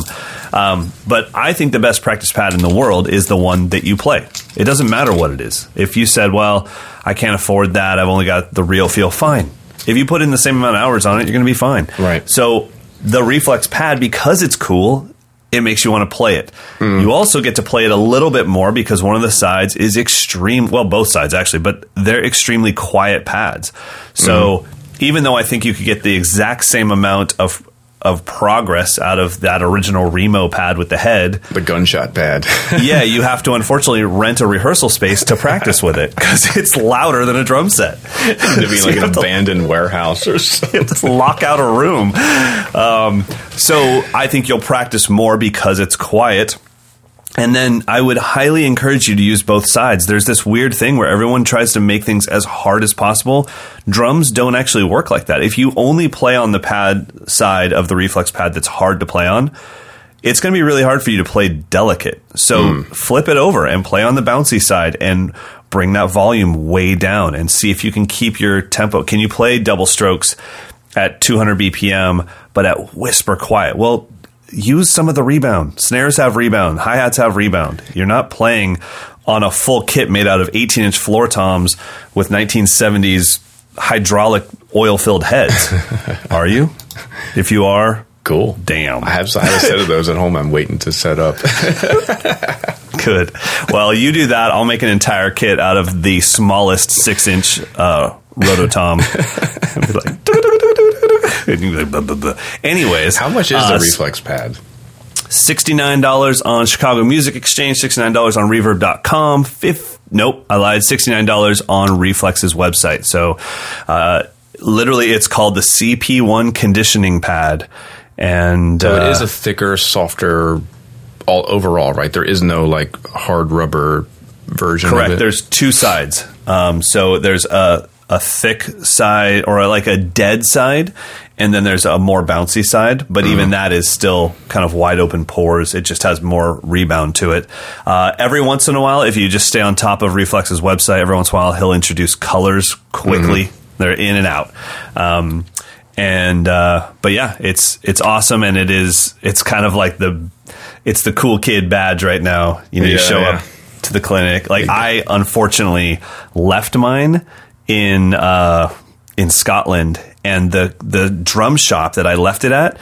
Um, but I think the best practice pad in the world is the one that you play. It doesn't matter what it is. If you said, "Well, I can't afford that. I've only got the real feel," fine. If you put in the same amount of hours on it, you're going to be fine. Right. So the reflex pad, because it's cool, it makes you want to play it. You also get to play it a little bit more because one of the sides is extreme. Well, both sides actually, but they're extremely quiet pads. So even though I think you could get the exact same amount of of progress out of that original Remo pad with the head, the gunshot pad. yeah, you have to unfortunately rent a rehearsal space to practice with it because it's louder than a drum set. to be So like an have to- abandoned warehouse or something. just lock out a room. Um, so I think you'll practice more because it's quiet. And then I would highly encourage you to use both sides. There's this weird thing where everyone tries to make things as hard as possible. Drums don't actually work like that. If you only play on the pad side of the reflex pad that's hard to play on, it's going to be really hard for you to play delicate. So hmm. flip it over and play on the bouncy side and bring that volume way down and see if you can keep your tempo. Can you play double strokes at 200 BPM but at whisper quiet? Well, use some of the rebound. Snares have rebound, hi hats have rebound. You're not playing on a full kit made out of 18 inch floor toms with 1970s hydraulic oil filled heads, are you? If you are, Cool. damn. I have, I have a set of those at home. I'm waiting to set up. Good. Well, you do that. I'll make an entire kit out of the smallest six inch uh, rototom. And be like, and you'd be like, blah, blah, blah. Anyways, How much is uh, the reflex pad? $69 on Chicago Music Exchange, $69 on reverb.com. Fifth, nope, I lied. $69 on Reflex's website. So, uh, literally, it's called the CP1 conditioning pad. And So uh, it is a thicker, softer, all overall, right? There is no like hard rubber version. Correct. Of it. There's two sides. Um, so there's a a thick side or like a dead side, and then there's a more bouncy side. But Mm-hmm. even that is still kind of wide open pores. It just has more rebound to it. Uh, every once in a while, if you just stay on top of Reflex's website, every once in a while he'll introduce colors quickly. Mm-hmm. They're in and out. Um, and uh, but yeah, it's it's awesome, and it is it's kind of like the it's the cool kid badge right now. You know, you Yeah, show yeah. up to the clinic. Like I unfortunately left mine in uh, in Scotland, and the the drum shop that I left it at.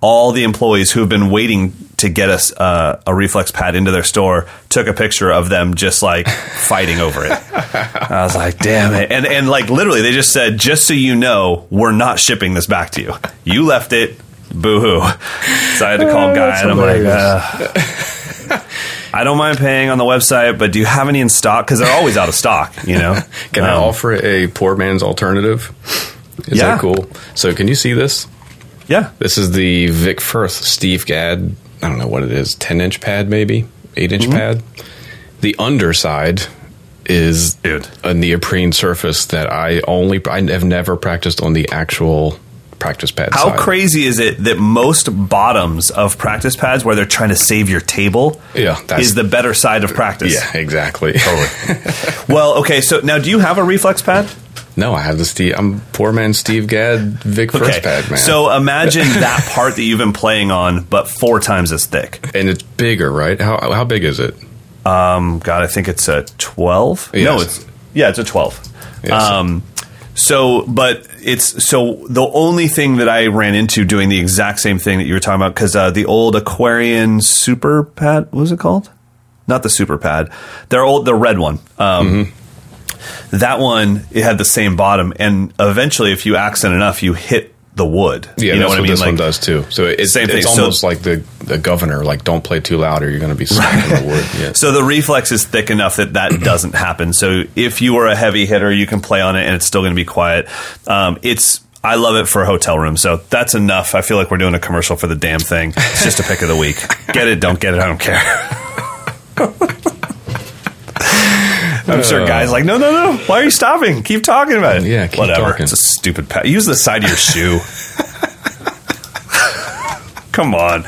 All the employees who have been waiting to get us uh, a reflex pad into their store took a picture of them just like fighting over it. I was like, "Damn it!" And and like literally, they just said, "Just so you know, we're not shipping this back to you. You left it. Boo hoo." So I had to call Oh, guy, and I'm like, uh, I don't mind paying on the website, but do you have any in stock? Because they're always out of stock, you know? Can I Um, offer a poor man's alternative? Is Yeah. that cool? So can you see this? Yeah. This is the Vic Firth Steve Gadd. I don't know what it is. Ten inch pad, maybe eight Mm-hmm. inch pad. The underside is Dude. a neoprene surface that I only I have never practiced on the actual practice pad. How side. crazy is it that most bottoms of practice pads where they're trying to save your table Yeah, is the better side of practice? Yeah, exactly. Totally. Well, okay, so now do you have a reflex pad? No, I have the Steve. I'm poor man Steve Gadd Vic Firth pad, man. So imagine that part that you've been playing on, but four times as thick. and it's bigger, right? How how big is it? Um, God, I think it's a 12. No, it's, yeah, it's a 12. Yes. Um, So, but it's so the only thing that I ran into doing the exact same thing that you were talking about because uh, the old Aquarian Super Pad, what was it called? Not the Super Pad, their old, the red one. Um, That one, it had the same bottom, and eventually, if you accent enough, you hit the wood. Yeah, you know that's what I mean? this Like, one does too. So it's, Same thing. it's So- almost like the, the governor, like don't play too loud or you're going to be smacking the wood. Yeah. So the reflex is thick enough that that doesn't happen. So if you are a heavy hitter, you can play on it, and it's still going to be quiet. Um, it's I love it for a hotel room. So that's enough. I feel like we're doing a commercial for the damn thing. It's just a pick of the week. Get it? Don't get it? I don't care. I'm sure guys like no no no. Why are you stopping? Keep talking about it. Yeah, keep whatever. talking. It's a stupid. Pa- Use the side of your shoe. Come on.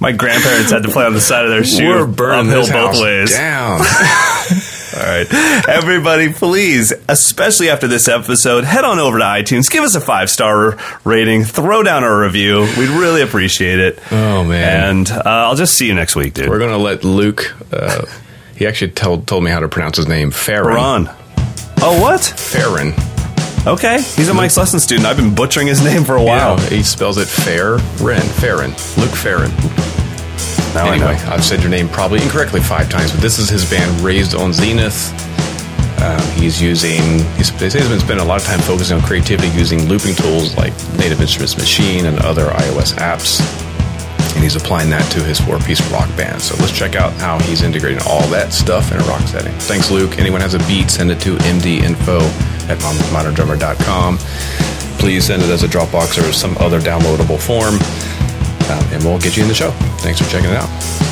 My grandparents had to play on the side of their shoe. We're burning uphill this both house ways. down. All right. Everybody, please, especially after this episode, head on over to iTunes, give us a five star rating, throw down a review. We'd really appreciate it. Oh, man. And uh, I'll just see you next week, dude. We're going to let Luke. Uh, he actually told told me how to pronounce his name. Farron. Ron. Oh, what? Farron. Okay. He's a Mike's Lesson student. I've been butchering his name for a while. Wow. He spells it fair. Ren. Farron. Luke Farron. Now I anyway, know. I've said your name probably incorrectly five times, but this is his band Raised on Zenith. Um, he's using, he's, they say he's been spending a lot of time focusing on creativity using looping tools like Native Instruments Maschine and other iOS apps. And he's applying that to his four piece rock band. So let's check out how he's integrating all that stuff in a rock setting. Thanks, Luke. Anyone has a beat, send it to mdinfo at moderndrummer.com. Please send it as a Dropbox or some other downloadable form, um, and we'll get you in the show. Thanks for checking it out.